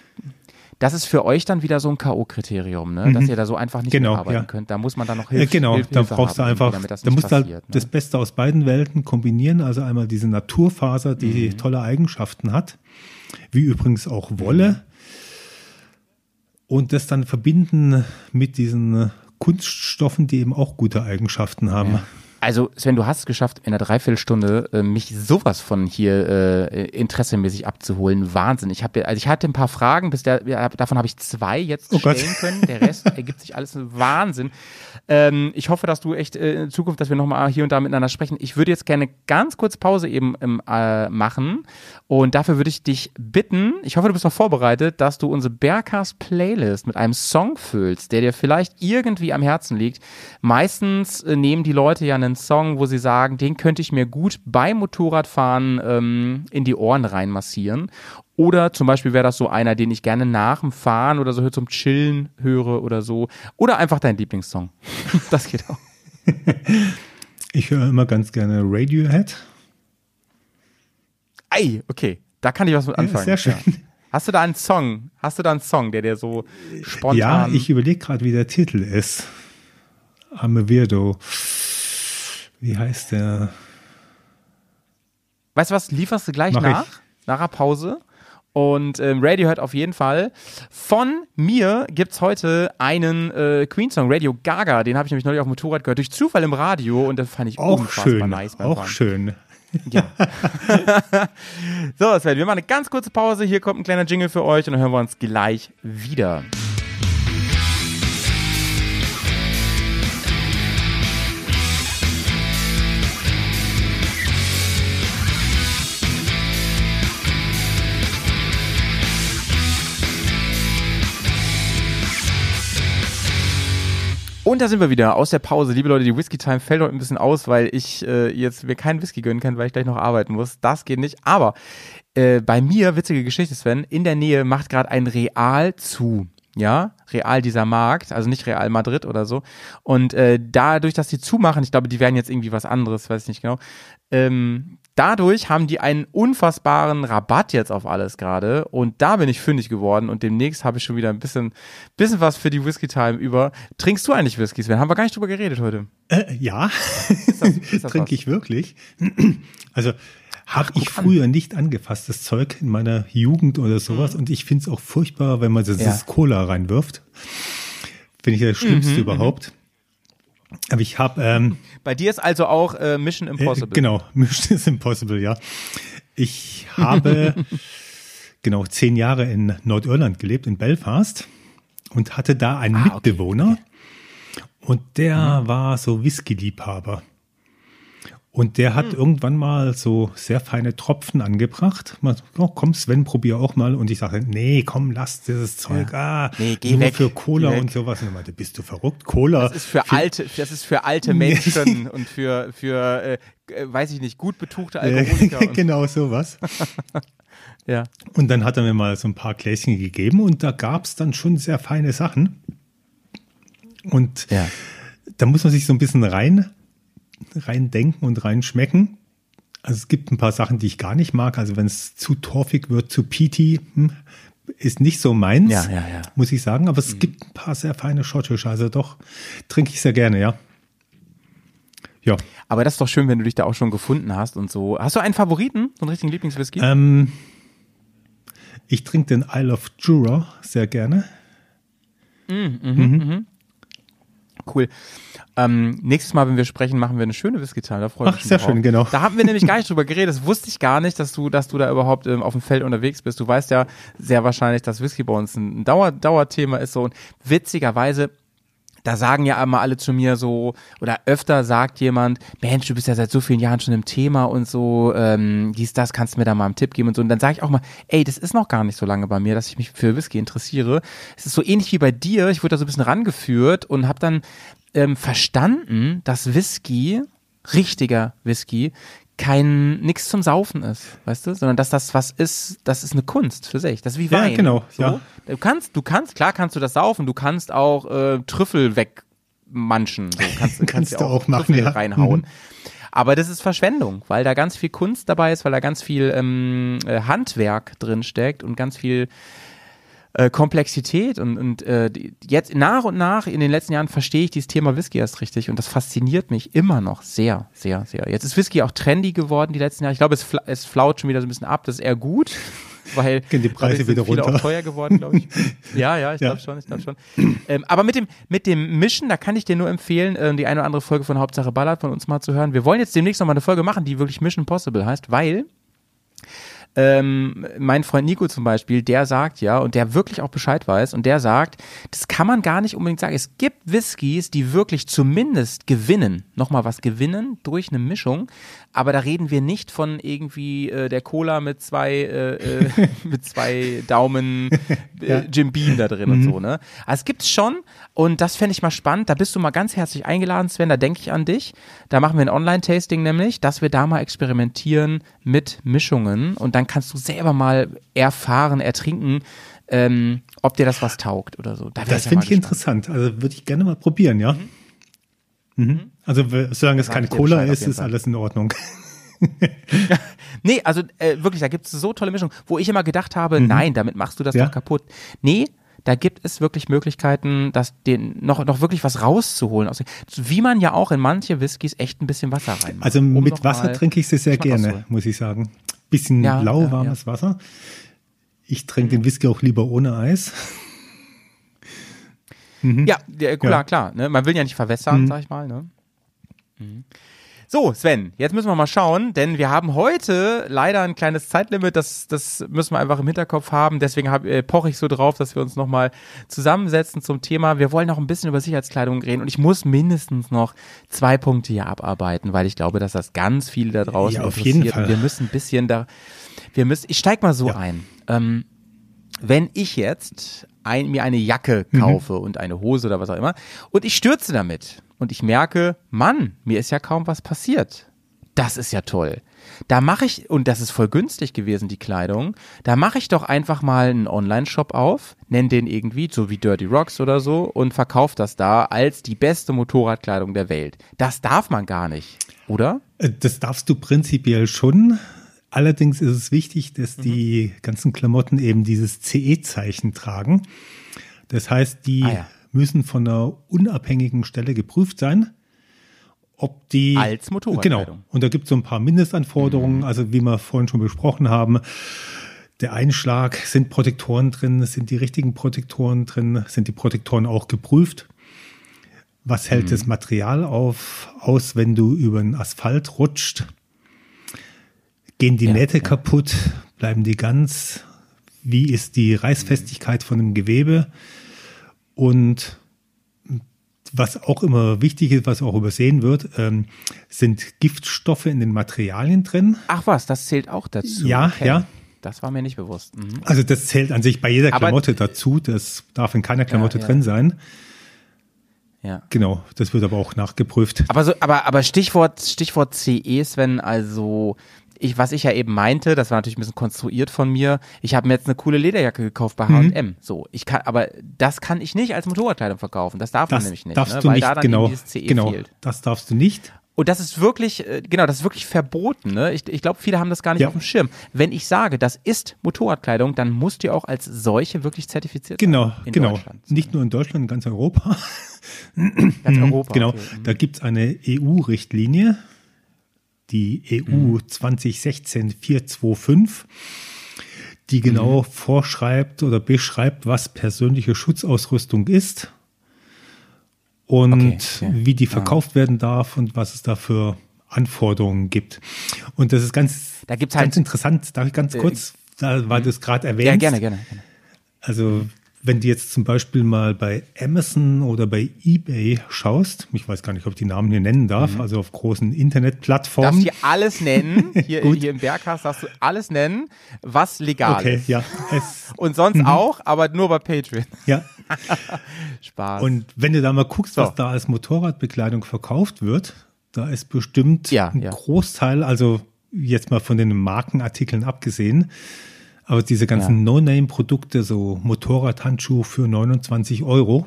das ist für euch dann wieder so ein K.O.-Kriterium, ne? dass ihr da so einfach nicht Genau, mitarbeiten ja. könnt. Da muss man dann noch Ja, Hilfe genau, Hilfe da brauchst du haben, einfach, damit das da musst du halt passiert, ne? das Beste aus beiden Welten kombinieren. Also einmal diese Naturfaser, die Mhm. tolle Eigenschaften hat, wie übrigens auch Wolle. Und das dann verbinden mit diesen Kunststoffen, die eben auch gute Eigenschaften haben. Also Sven, du hast es geschafft, in einer Dreiviertelstunde äh, mich sowas von hier äh, interessemäßig abzuholen. Wahnsinn. Ich habe, also ich hatte ein paar Fragen, bis der, davon habe ich zwei jetzt Oh Gott. stellen können. Der Rest (laughs) ergibt sich alles Wahnsinn. Ähm, ich hoffe, dass du echt äh, in Zukunft, dass wir nochmal hier und da miteinander sprechen. Ich würde jetzt gerne ganz kurz Pause eben ähm, äh, machen und dafür würde ich dich bitten, ich hoffe, du bist noch vorbereitet, dass du unsere Bergcast Playlist mit einem Song füllst, der dir vielleicht irgendwie am Herzen liegt. Meistens äh, nehmen die Leute ja einen Song, wo sie sagen, den könnte ich mir gut beim Motorradfahren ähm, in die Ohren reinmassieren. Oder zum Beispiel wäre das so einer, den ich gerne nach dem Fahren oder so zum Chillen höre oder so. Oder einfach dein Lieblingssong. (laughs) Das geht auch. (laughs) Ich höre immer ganz gerne Radiohead. Ei, okay. Da kann ich was mit anfangen. sehr schön. Ja. Hast du da einen Song? Hast du da einen Song, der dir so spontan. Ja, ich überlege gerade, wie der Titel ist. I'm a Weirdo. Wie heißt der? Weißt du was? Lieferst du gleich Mach nach? ich. Nach der Pause. Und ähm, Radiohead auf jeden Fall. Von mir gibt's heute einen äh, Queen-Song, Radio Gaga. Den habe ich nämlich neulich auf dem Motorrad gehört, durch Zufall im Radio. Und das fand ich Auch unfassbar schön. nice beim auch Fahren. schön. Ja. (laughs) so, Sven, wir machen eine ganz kurze Pause. Hier kommt ein kleiner Jingle für euch und dann hören wir uns gleich wieder. Und da sind wir wieder aus der Pause. Liebe Leute, die Whisky Time fällt heute ein bisschen aus, weil ich äh, jetzt mir keinen Whisky gönnen kann, weil ich gleich noch arbeiten muss. Das geht nicht. Aber äh, bei mir, witzige Geschichte, Sven, in der Nähe macht gerade ein Real zu. Ja, Real dieser Markt, also nicht Real Madrid oder so. Und äh, dadurch, dass die zumachen, ich glaube, die werden jetzt irgendwie was anderes, weiß ich nicht genau. Ähm, dadurch haben die einen unfassbaren Rabatt jetzt auf alles gerade. Und da bin ich fündig geworden und demnächst habe ich schon wieder ein bisschen, bisschen was für die Whisky Time über. Trinkst du eigentlich Whisky, Sven? Haben wir gar nicht drüber geredet heute. Äh, ja, Ist das, ist (laughs) das was? trinke ich wirklich. (clears throat) Also habe ich früher nicht angefasst, das Zeug in meiner Jugend oder sowas. Und ich finde es auch furchtbar, wenn man so Ja. das Cola reinwirft. Finde ich das Schlimmste überhaupt. Aber ich habe ähm, Bei dir ist also auch äh, Mission Äh, Impossible. Genau, (laughs) Mission is Impossible, ja. Ich habe (laughs) genau zehn Jahre in Nordirland gelebt, in Belfast, und hatte da einen Ah, okay, Mhm. Mitbewohner. Und der war so Whisky-Liebhaber. Und der hat irgendwann mal so sehr feine Tropfen angebracht. So, oh, komm Sven, probier auch mal. Und ich sagte, nee, komm, lass dieses Zeug. Ah, Nee, geh nur weg, für Cola und sowas. Und er meinte, bist du verrückt? Cola. Das ist für alte, das ist für alte Menschen (laughs) und für, für äh, äh, weiß ich nicht, gut betuchte Alkoholiker. (laughs) genau sowas. (laughs) ja. Und dann hat er mir mal so ein paar Gläschen gegeben und da gab es dann schon sehr feine Sachen. Und Ja. da muss man sich so ein bisschen rein, rein denken und rein schmecken. Also es gibt ein paar Sachen, die ich gar nicht mag. Also wenn es zu torfig wird, zu peaty, hm, ist nicht so meins, Ja, ja, ja. muss ich sagen. Aber es gibt ein paar sehr feine schottische. Also doch, trinke ich sehr gerne, ja. Ja. Aber das ist doch schön, wenn du dich da auch schon gefunden hast und so. Hast du einen Favoriten, so einen richtigen Lieblingswhisky? Ähm, ich trinke den Isle of Jura sehr gerne. Cool. Ähm, nächstes Mal, wenn wir sprechen, machen wir eine schöne Whisky-Teil. Da freue ich Ach, mich schon sehr drauf. schön, genau. Da haben wir nämlich gar nicht drüber geredet. Das wusste ich gar nicht, dass du, dass du da überhaupt ähm, auf dem Feld unterwegs bist. Du weißt ja sehr wahrscheinlich, dass Whisky bei uns ein Dauer, Dauerthema ist so. Und witzigerweise da sagen ja immer alle zu mir so, oder öfter sagt jemand, Mensch, du bist ja seit so vielen Jahren schon im Thema und so, ähm, dies, das, kannst du mir da mal einen Tipp geben und so. Und dann sage ich auch mal, ey, das ist noch gar nicht so lange bei mir, dass ich mich für Whisky interessiere. Es ist so ähnlich wie bei dir, ich wurde da so ein bisschen rangeführt und habe dann ähm, verstanden, dass Whisky, richtiger Whisky, kein nix zum Saufen ist, weißt du, sondern dass das was ist, das ist eine Kunst für sich. Das ist wie Ja, Wein. genau, So. ja. Du kannst, du kannst, klar kannst du das saufen, du kannst auch äh, Trüffel wegmanschen, so (laughs) kannst, kannst, Kannst ja du auch machen, Trüffel ja. reinhauen. Mhm. Aber das ist Verschwendung, weil da ganz viel Kunst dabei ist, weil da ganz viel ähm, äh, Handwerk drin steckt und ganz viel äh, Komplexität und, und äh, jetzt nach und nach in den letzten Jahren verstehe ich dieses Thema Whisky erst richtig und das fasziniert mich immer noch sehr, sehr, sehr. Jetzt ist Whisky auch trendy geworden die letzten Jahre. Ich glaube, es, fla es flaut schon wieder so ein bisschen ab. Das ist eher gut, (laughs) weil Gehen die Preise wieder sind viele runter. auch teuer geworden, glaube ich. (laughs) ja, ja, ich Ja. glaube schon, ich glaube schon. Ähm, aber mit dem mit dem Mischen, da kann ich dir nur empfehlen, ähm, die eine oder andere Folge von Hauptsache Ballard von uns mal zu hören. Wir wollen jetzt demnächst noch mal eine Folge machen, die wirklich Mission Possible heißt, weil ähm, mein Freund Nico zum Beispiel, der sagt ja, und der wirklich auch Bescheid weiß, und der sagt, das kann man gar nicht unbedingt sagen. Es gibt Whiskys, die wirklich zumindest gewinnen, nochmal was gewinnen durch eine Mischung, aber da reden wir nicht von irgendwie äh, der Cola mit zwei, äh, äh, (laughs) mit zwei Daumen äh, Jim Beam da drin und so, ne? Also es gibt's schon, und das fände ich mal spannend. Da bist du mal ganz herzlich eingeladen, Sven, da denke ich an dich. Da machen wir ein Online-Tasting nämlich, dass wir da mal experimentieren mit Mischungen und dann kannst du selber mal erfahren, ertrinken, ähm, ob dir das was taugt oder so. Da Das ja finde ich interessant. Also würde ich gerne mal probieren, ja. Mhm. Also solange es keine Cola Bescheid ist, ist alles in Ordnung. (laughs) Nee, also äh, wirklich, da gibt es so tolle Mischungen, wo ich immer gedacht habe, nein, damit machst du das Mhm. Ja. doch kaputt. Nee, da gibt es wirklich Möglichkeiten, dass den noch, noch wirklich was rauszuholen. Aus, wie man ja auch in manche Whiskys echt ein bisschen Wasser reinmacht. Also um mit Wasser trinke ich sie sehr gerne, rauszuholen. muss ich sagen. Bisschen Ja, blau, ja, warmes Wasser. Ich trinke den Whisky auch lieber ohne Eis. Ja, ja klar, klar. Ne? Man will ja nicht verwässern, Mhm. sag ich mal. Ne? Mhm. So, Sven, jetzt müssen wir mal schauen, denn wir haben heute leider ein kleines Zeitlimit, das, das müssen wir einfach im Hinterkopf haben. Deswegen hab, äh, poche ich so drauf, dass wir uns nochmal zusammensetzen zum Thema. Wir wollen noch ein bisschen über Sicherheitskleidung reden und ich muss mindestens noch zwei Punkte hier abarbeiten, weil ich glaube, dass das ganz viele da draußen Ja, auf interessiert. jeden Und Fall. Wir müssen ein bisschen da, wir müssen, ich steig mal so Ja. ein. Ähm, wenn ich jetzt ein, mir eine Jacke Mhm. kaufe und eine Hose oder was auch immer und ich stürze damit und ich merke, Mann, mir ist ja kaum was passiert. Das ist ja toll. Da mache ich, und das ist voll günstig gewesen, die Kleidung, da mache ich doch einfach mal einen Online-Shop auf, nenne den irgendwie, so wie Dirty Rocks oder so, und verkaufe das da als die beste Motorradkleidung der Welt. Das darf man gar nicht, oder? Äh, Das darfst du prinzipiell schon. Allerdings ist es wichtig, Mhm. dass die ganzen Klamotten eben dieses CE-Zeichen tragen. Das heißt, die Ah ja. Müssen von einer unabhängigen Stelle geprüft sein, ob die Als Motorradkleidung. Genau. Und da gibt es so ein paar Mindestanforderungen, Mhm. also wie wir vorhin schon besprochen haben. Der Einschlag, sind Protektoren drin, sind die richtigen Protektoren drin, sind die Protektoren auch geprüft? Was hält Mhm. das Material auf, aus, wenn du über den Asphalt rutscht? Gehen die Ja, Nähte ja. kaputt? Bleiben die ganz? Wie ist die Reißfestigkeit von dem Gewebe? Und was auch immer wichtig ist, was auch übersehen wird, ähm, sind Giftstoffe in den Materialien drin. Ach was, das zählt auch dazu. Ja, ja. Das war mir nicht bewusst. Mhm. Also das zählt an sich bei jeder Aber- Klamotte dazu. Das darf in keiner Klamotte ja. drin sein. Ja. Genau, das wird aber auch nachgeprüft. Aber so, aber, aber Stichwort, Stichwort CE, Sven, also ich, was ich ja eben meinte, das war natürlich ein bisschen konstruiert von mir. Ich habe mir jetzt eine coole Lederjacke gekauft bei H&M. So, ich kann, aber das kann ich nicht als Motorradkleidung verkaufen. Das darf man Das nämlich nicht, darfst ne? du weil nicht, da dann genau, CE genau, fehlt. das darfst du nicht. Und das ist wirklich, äh, genau, das ist wirklich verboten. Ne? Ich, ich glaube, viele haben das gar nicht Ja. auf dem Schirm. Wenn ich sage, das ist Motorradkleidung, dann muss die auch als solche wirklich zertifiziert Genau, sein. In genau. Deutschland. Nicht nur in Deutschland, in ganz Europa. Ganz Europa. genau, okay. da gibt's eine EU-Richtlinie, die EU 2016-425, die genau Mhm. vorschreibt oder beschreibt, was persönliche Schutzausrüstung ist und Okay, okay. wie die verkauft werden darf und was es da für Anforderungen gibt. Und das ist ganz, Da gibt's ganz halt- interessant. Darf ich ganz kurz, da war das gerade erwähnt. Ja, gerne, gerne. gerne. Also, wenn du jetzt zum Beispiel mal bei Amazon oder bei eBay schaust, ich weiß gar nicht, ob ich die Namen hier nennen darf, also auf großen Darfst Internetplattformen. hier alles nennen. (laughs) Hier, hier im Berghaus darfst du alles nennen, was legal Okay, ist. ja. (laughs) Und sonst auch, aber nur bei Patreon. ja. (laughs) Spaß. Und wenn du da mal guckst, So. was da als Motorradbekleidung verkauft wird, da ist bestimmt Ja, ein ja. Großteil, also jetzt mal von den Markenartikeln abgesehen, aber diese ganzen Ja. No-Name-Produkte, so Motorradhandschuh für 29 Euro,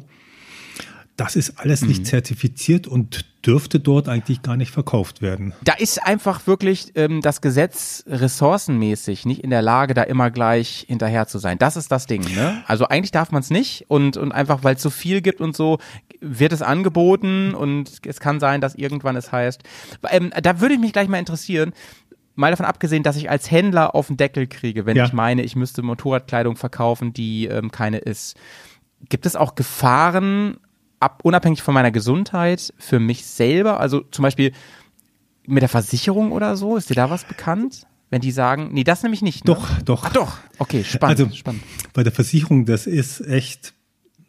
das ist alles nicht zertifiziert und dürfte dort eigentlich gar nicht verkauft werden. Da ist einfach wirklich ähm, das Gesetz ressourcenmäßig nicht in der Lage, da immer gleich hinterher zu sein. Das ist das Ding. Ne? Also eigentlich darf man es nicht und, und einfach, weil es so viel gibt und so, wird es angeboten und es kann sein, dass irgendwann es heißt. Ähm, da würde ich mich gleich mal interessieren, mal davon abgesehen, dass ich als Händler auf den Deckel kriege, wenn Ja. ich meine, ich müsste Motorradkleidung verkaufen, die ähm, keine ist. Gibt es auch Gefahren, ab, unabhängig von meiner Gesundheit, für mich selber? Also zum Beispiel mit der Versicherung oder so? Ist dir da was bekannt? Wenn die sagen, nee, das nämlich nicht. Ne? Doch, doch. Ach doch. Okay, spannend. Also spannend. bei der Versicherung, das ist echt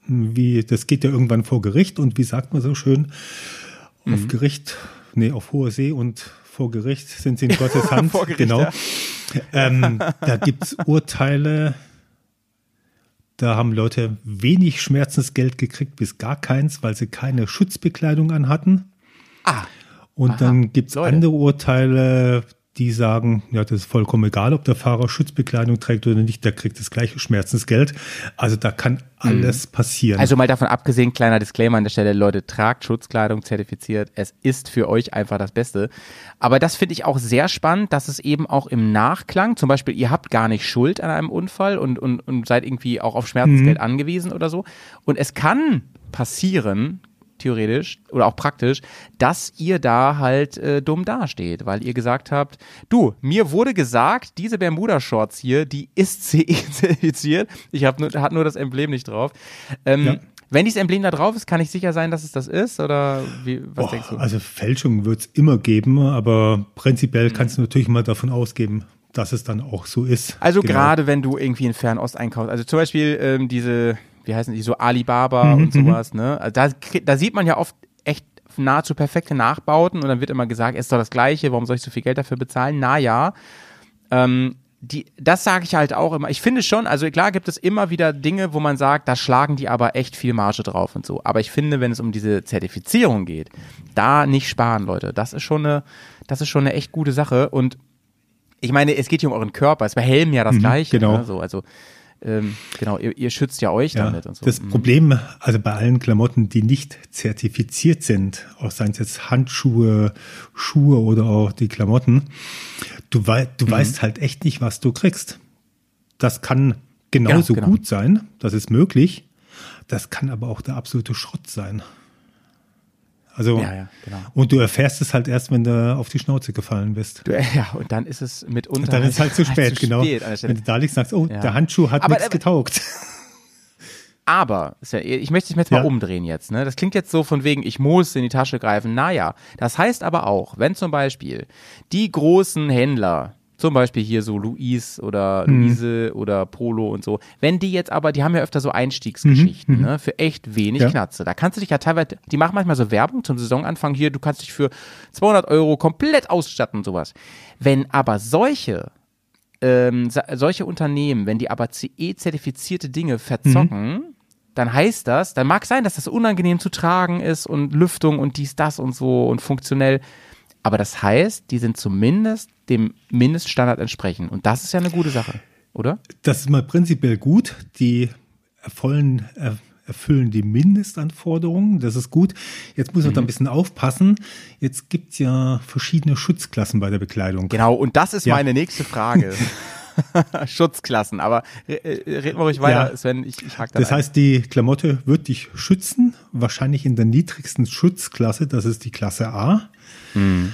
wie, das geht ja irgendwann vor Gericht und wie sagt man so schön, auf Mhm. Gericht, nee, auf hoher See und vor Gericht sind sie in Gottes (laughs) Hand. Vor Gericht, genau. ja. Ähm, da gibt's Urteile, da haben Leute wenig Schmerzensgeld gekriegt, bis gar keins, weil sie keine Schutzbekleidung anhatten. Ah, Und Aha, dann gibt's Leute. andere Urteile, die sagen, ja, das ist vollkommen egal, ob der Fahrer Schutzbekleidung trägt oder nicht, der kriegt das gleiche Schmerzensgeld. Also da kann alles passieren. Also mal davon abgesehen, kleiner Disclaimer an der Stelle, Leute, tragt Schutzkleidung zertifiziert. Es ist für euch einfach das Beste. Aber das finde ich auch sehr spannend, dass es eben auch im Nachklang, zum Beispiel, ihr habt gar nicht Schuld an einem Unfall und, und, und seid irgendwie auch auf Schmerzensgeld angewiesen oder so. Und es kann passieren, theoretisch oder auch praktisch, dass ihr da halt äh, dumm dasteht, weil ihr gesagt habt, du, mir wurde gesagt, diese Bermuda-Shorts hier, die ist (laughs) CE-zertifiziert. Ich habe nur, hat nur das Emblem nicht drauf. Ähm, Ja. Wenn dieses Emblem da drauf ist, kann ich sicher sein, dass es das ist? Oder wie, was Boah, denkst du? also Fälschung wird's immer geben, aber prinzipiell kannst du natürlich mal davon ausgehen, dass es dann auch so ist. Also Genau. gerade wenn du irgendwie in Fernost einkaufst, also zum Beispiel ähm, diese, wie heißen die, so Alibaba Mhm, und sowas, ne? Also da, da sieht man ja oft echt nahezu perfekte Nachbauten und dann wird immer gesagt, es ist doch das Gleiche, warum soll ich so viel Geld dafür bezahlen? Naja, ähm, die, das sage ich halt auch immer. Ich finde schon, also klar gibt es immer wieder Dinge, wo man sagt, da schlagen die aber echt viel Marge drauf und so. Aber ich finde, wenn es um diese Zertifizierung geht, da nicht sparen, Leute. Das ist schon eine, das ist schon eine echt gute Sache. Und ich meine, es geht hier um euren Körper. Es ist bei Helmen ja das Gleiche. genau. Ne? So, also ähm, genau, ihr, ihr schützt ja euch Ja, damit und so. das Mhm. Problem, also bei allen Klamotten, die nicht zertifiziert sind, auch seien es jetzt Handschuhe, Schuhe oder auch die Klamotten, du, wei du Mhm. weißt halt echt nicht, was du kriegst. Das kann genauso genau. gut sein, das ist möglich. Das kann aber auch der absolute Schrott sein. Also, Ja, ja, genau. und du erfährst es halt erst, wenn du auf die Schnauze gefallen bist. Du, (laughs) ja, und dann ist es mitunter. Und dann ist es halt zu (laughs) spät, genau. spät an der Stelle. wenn du da liegst, sagst, oh, Ja. der Handschuh hat nichts getaugt. (laughs) Aber, ich möchte dich jetzt mal umdrehen jetzt. Ne? Das klingt jetzt so von wegen, ich muss in die Tasche greifen. Naja, das heißt aber auch, wenn zum Beispiel die großen Händler, zum Beispiel hier so Luis oder Mhm. Luise oder Polo und so, wenn die jetzt aber, die haben ja öfter so Einstiegsgeschichten, ne, für echt wenig Mhm, Ja. Knatze. Da kannst du dich ja teilweise, die machen manchmal so Werbung zum Saisonanfang hier, du kannst dich für 200 Euro komplett ausstatten und sowas. Wenn aber solche ähm, solche Unternehmen, wenn die aber CE-zertifizierte Dinge verzocken, dann heißt das, dann mag sein, dass das unangenehm zu tragen ist und Lüftung und dies, das und so und funktionell. Aber das heißt, die sind zumindest dem Mindeststandard entsprechen. Und das ist ja eine gute Sache, oder? Das ist mal prinzipiell gut. Die erfüllen, er, erfüllen die Mindestanforderungen. Das ist gut. Jetzt muss man Mhm. da ein bisschen aufpassen. Jetzt gibt's ja verschiedene Schutzklassen bei der Bekleidung. Genau, und das ist Ja. meine nächste Frage. (laughs) (laughs) Schutzklassen, aber äh, äh, reden wir ruhig weiter, Ja. Sven, ich, ich hake da Das ein. heißt, die Klamotte wird dich schützen, wahrscheinlich in der niedrigsten Schutzklasse, das ist die Klasse A. Mhm.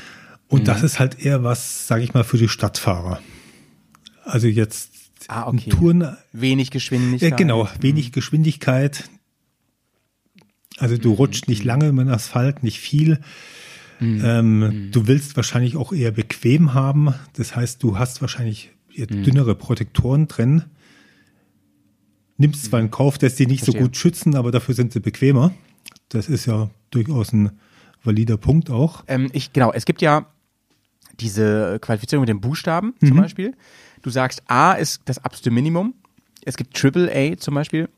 Und das ist halt eher was, sage ich mal, für die Stadtfahrer. Also jetzt Ah, okay. Touren, Wenig Geschwindigkeit. Ja, genau, wenig Geschwindigkeit. Also du rutscht nicht lange über den Asphalt, nicht viel. Ähm, Du willst wahrscheinlich auch eher bequem haben. Das heißt, du hast wahrscheinlich eher dünnere Protektoren drin. Nimmst zwar in Kauf, dass die nicht so Verstehe. gut schützen, aber dafür sind sie bequemer. Das ist ja durchaus ein valider Punkt auch. Ähm, ich, genau, es gibt ja diese Qualifizierung mit den Buchstaben Mhm. zum Beispiel. Du sagst, A ist das absolute Minimum. Es gibt Triple A zum Beispiel.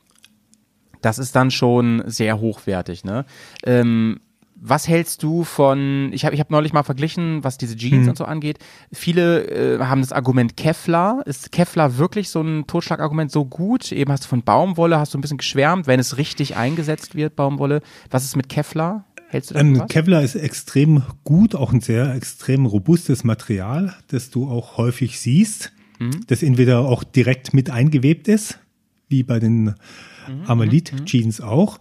Das ist dann schon sehr hochwertig. Ne? Ähm, was hältst du von, ich habe ich hab neulich mal verglichen, was diese Jeans Hm. und so angeht. Viele äh, haben das Argument Kevlar. Ist Kevlar wirklich so ein Totschlagargument so gut? Eben hast du von Baumwolle, hast du ein bisschen geschwärmt, wenn es richtig eingesetzt wird, Baumwolle. Was ist mit Kevlar? Hältst du da Ähm? Kevlar ist extrem gut, auch ein sehr extrem robustes Material, das du auch häufig siehst, das entweder auch direkt mit eingewebt ist, wie bei den Armalit-Jeans auch,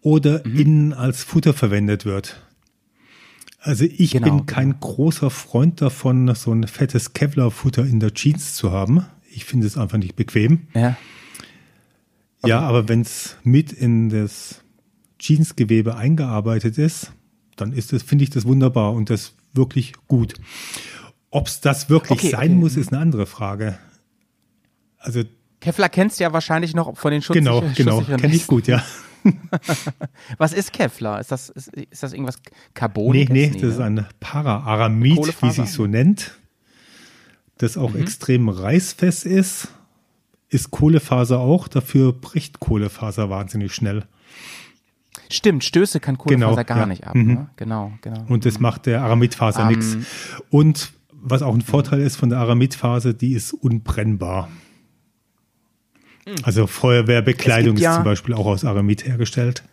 oder innen als Futter verwendet wird. Also ich Genau, bin kein großer Freund davon, so ein fettes Kevlar-Futter in der Jeans zu haben. Ich finde es einfach nicht bequem. ja. Ja, aber wenn es mit in das Jeansgewebe eingearbeitet ist, dann ist das, finde ich das wunderbar und das wirklich gut. Ob es das wirklich Okay, sein okay. muss, ist eine andere Frage. Also Kevlar kennst du ja wahrscheinlich noch von den genau, genau, schusssicheren kenne ich gut, ja. (laughs) Was ist Kevlar? Ist das, ist, ist das irgendwas Carbon? Nee, nee, das ist ein Para-Aramid, wie sich so nennt, das auch Mhm. extrem reißfest ist. Ist Kohlefaser auch, dafür bricht Kohlefaser wahnsinnig schnell. Stimmt, Stöße kann Kohlefaser Genau, gar ja. nicht ab. Mhm. Ne? Genau, genau. Und das macht der Aramidfaser Ähm, nix. Und was auch ein Vorteil ist von der Aramidfaser, die ist unbrennbar. Also Feuerwehrbekleidung ist ja- zum Beispiel auch aus Aramid hergestellt.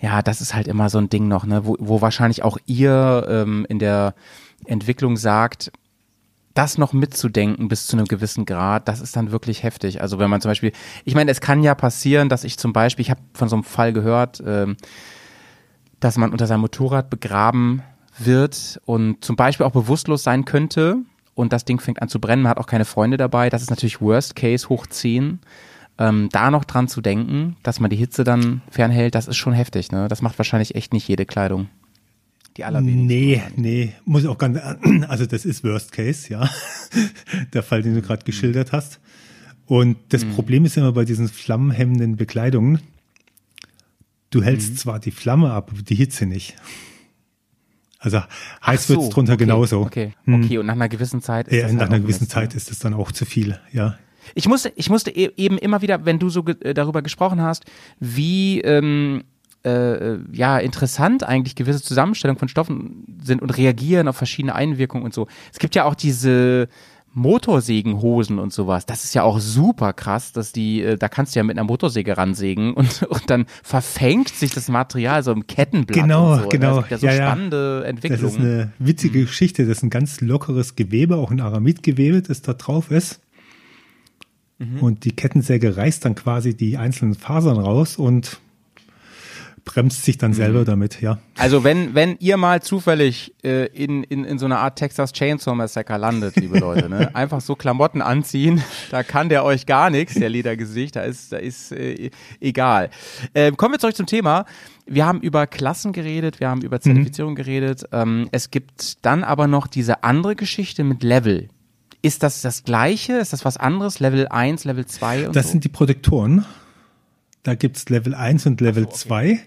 Ja, das ist halt immer so ein Ding noch, ne, wo, wo wahrscheinlich auch ihr ähm, in der Entwicklung sagt, das noch mitzudenken bis zu einem gewissen Grad, das ist dann wirklich heftig. Also wenn man zum Beispiel, ich meine, es kann ja passieren, dass ich zum Beispiel, ich habe von so einem Fall gehört, ähm, dass man unter seinem Motorrad begraben wird und zum Beispiel auch bewusstlos sein könnte und das Ding fängt an zu brennen, man hat auch keine Freunde dabei. Das ist natürlich Worst Case hoch 10. Ähm, da noch dran zu denken, dass man die Hitze dann fernhält, das ist schon heftig. Ne? Das macht wahrscheinlich echt nicht jede Kleidung. Die allerwenigsten. Nee, nee, muss auch ganz, (clears throat) also das ist Worst Case, ja. (laughs) Der Fall, den du gerade geschildert hast. Und das Mhm. Problem ist immer bei diesen flammenhemmenden Bekleidungen, du hältst Mhm. zwar die Flamme ab, aber die Hitze nicht. Also heiß so, wird's drunter okay, genauso. Okay, Hm. okay. Und nach einer gewissen Zeit ist Ja, das nach halt einer gewissen Mist, ne? Zeit ist es dann auch zu viel, ja. Ich musste, ich musste e eben immer wieder, wenn du so ge darüber gesprochen hast, wie ähm, äh, ja interessant eigentlich gewisse Zusammenstellungen von Stoffen sind und reagieren auf verschiedene Einwirkungen und so. Es gibt ja auch diese Motorsägenhosen und sowas. Das ist ja auch super krass, dass die, äh, da kannst du ja mit einer Motorsäge ransägen und, (laughs) und dann verfängt sich das Material so im Kettenblatt. Genau, so. genau. Es gibt ja so Ja, ja. spannende Das ist eine witzige Geschichte. Das ist ein ganz lockeres Gewebe, auch ein Aramidgewebe, das da drauf ist. Und die Kettensäge reißt dann quasi die einzelnen Fasern raus und bremst sich dann selber damit, ja. Also wenn, wenn ihr mal zufällig äh, in, in, in so einer Art Texas Chainsaw Massacre landet, liebe (laughs) Leute, ne? einfach so Klamotten anziehen, (laughs) da kann der euch gar nichts, der Ledergesicht, da ist, da ist äh, egal. Äh, kommen wir zurück zum Thema. Wir haben über Klassen geredet, wir haben über Zertifizierung geredet. Ähm, es gibt dann aber noch diese andere Geschichte mit Level. Ist das das gleiche? Ist das was anderes? Level 1, Level 2 und Das so? sind die Protektoren. Da gibt's Level 1 und Level 2.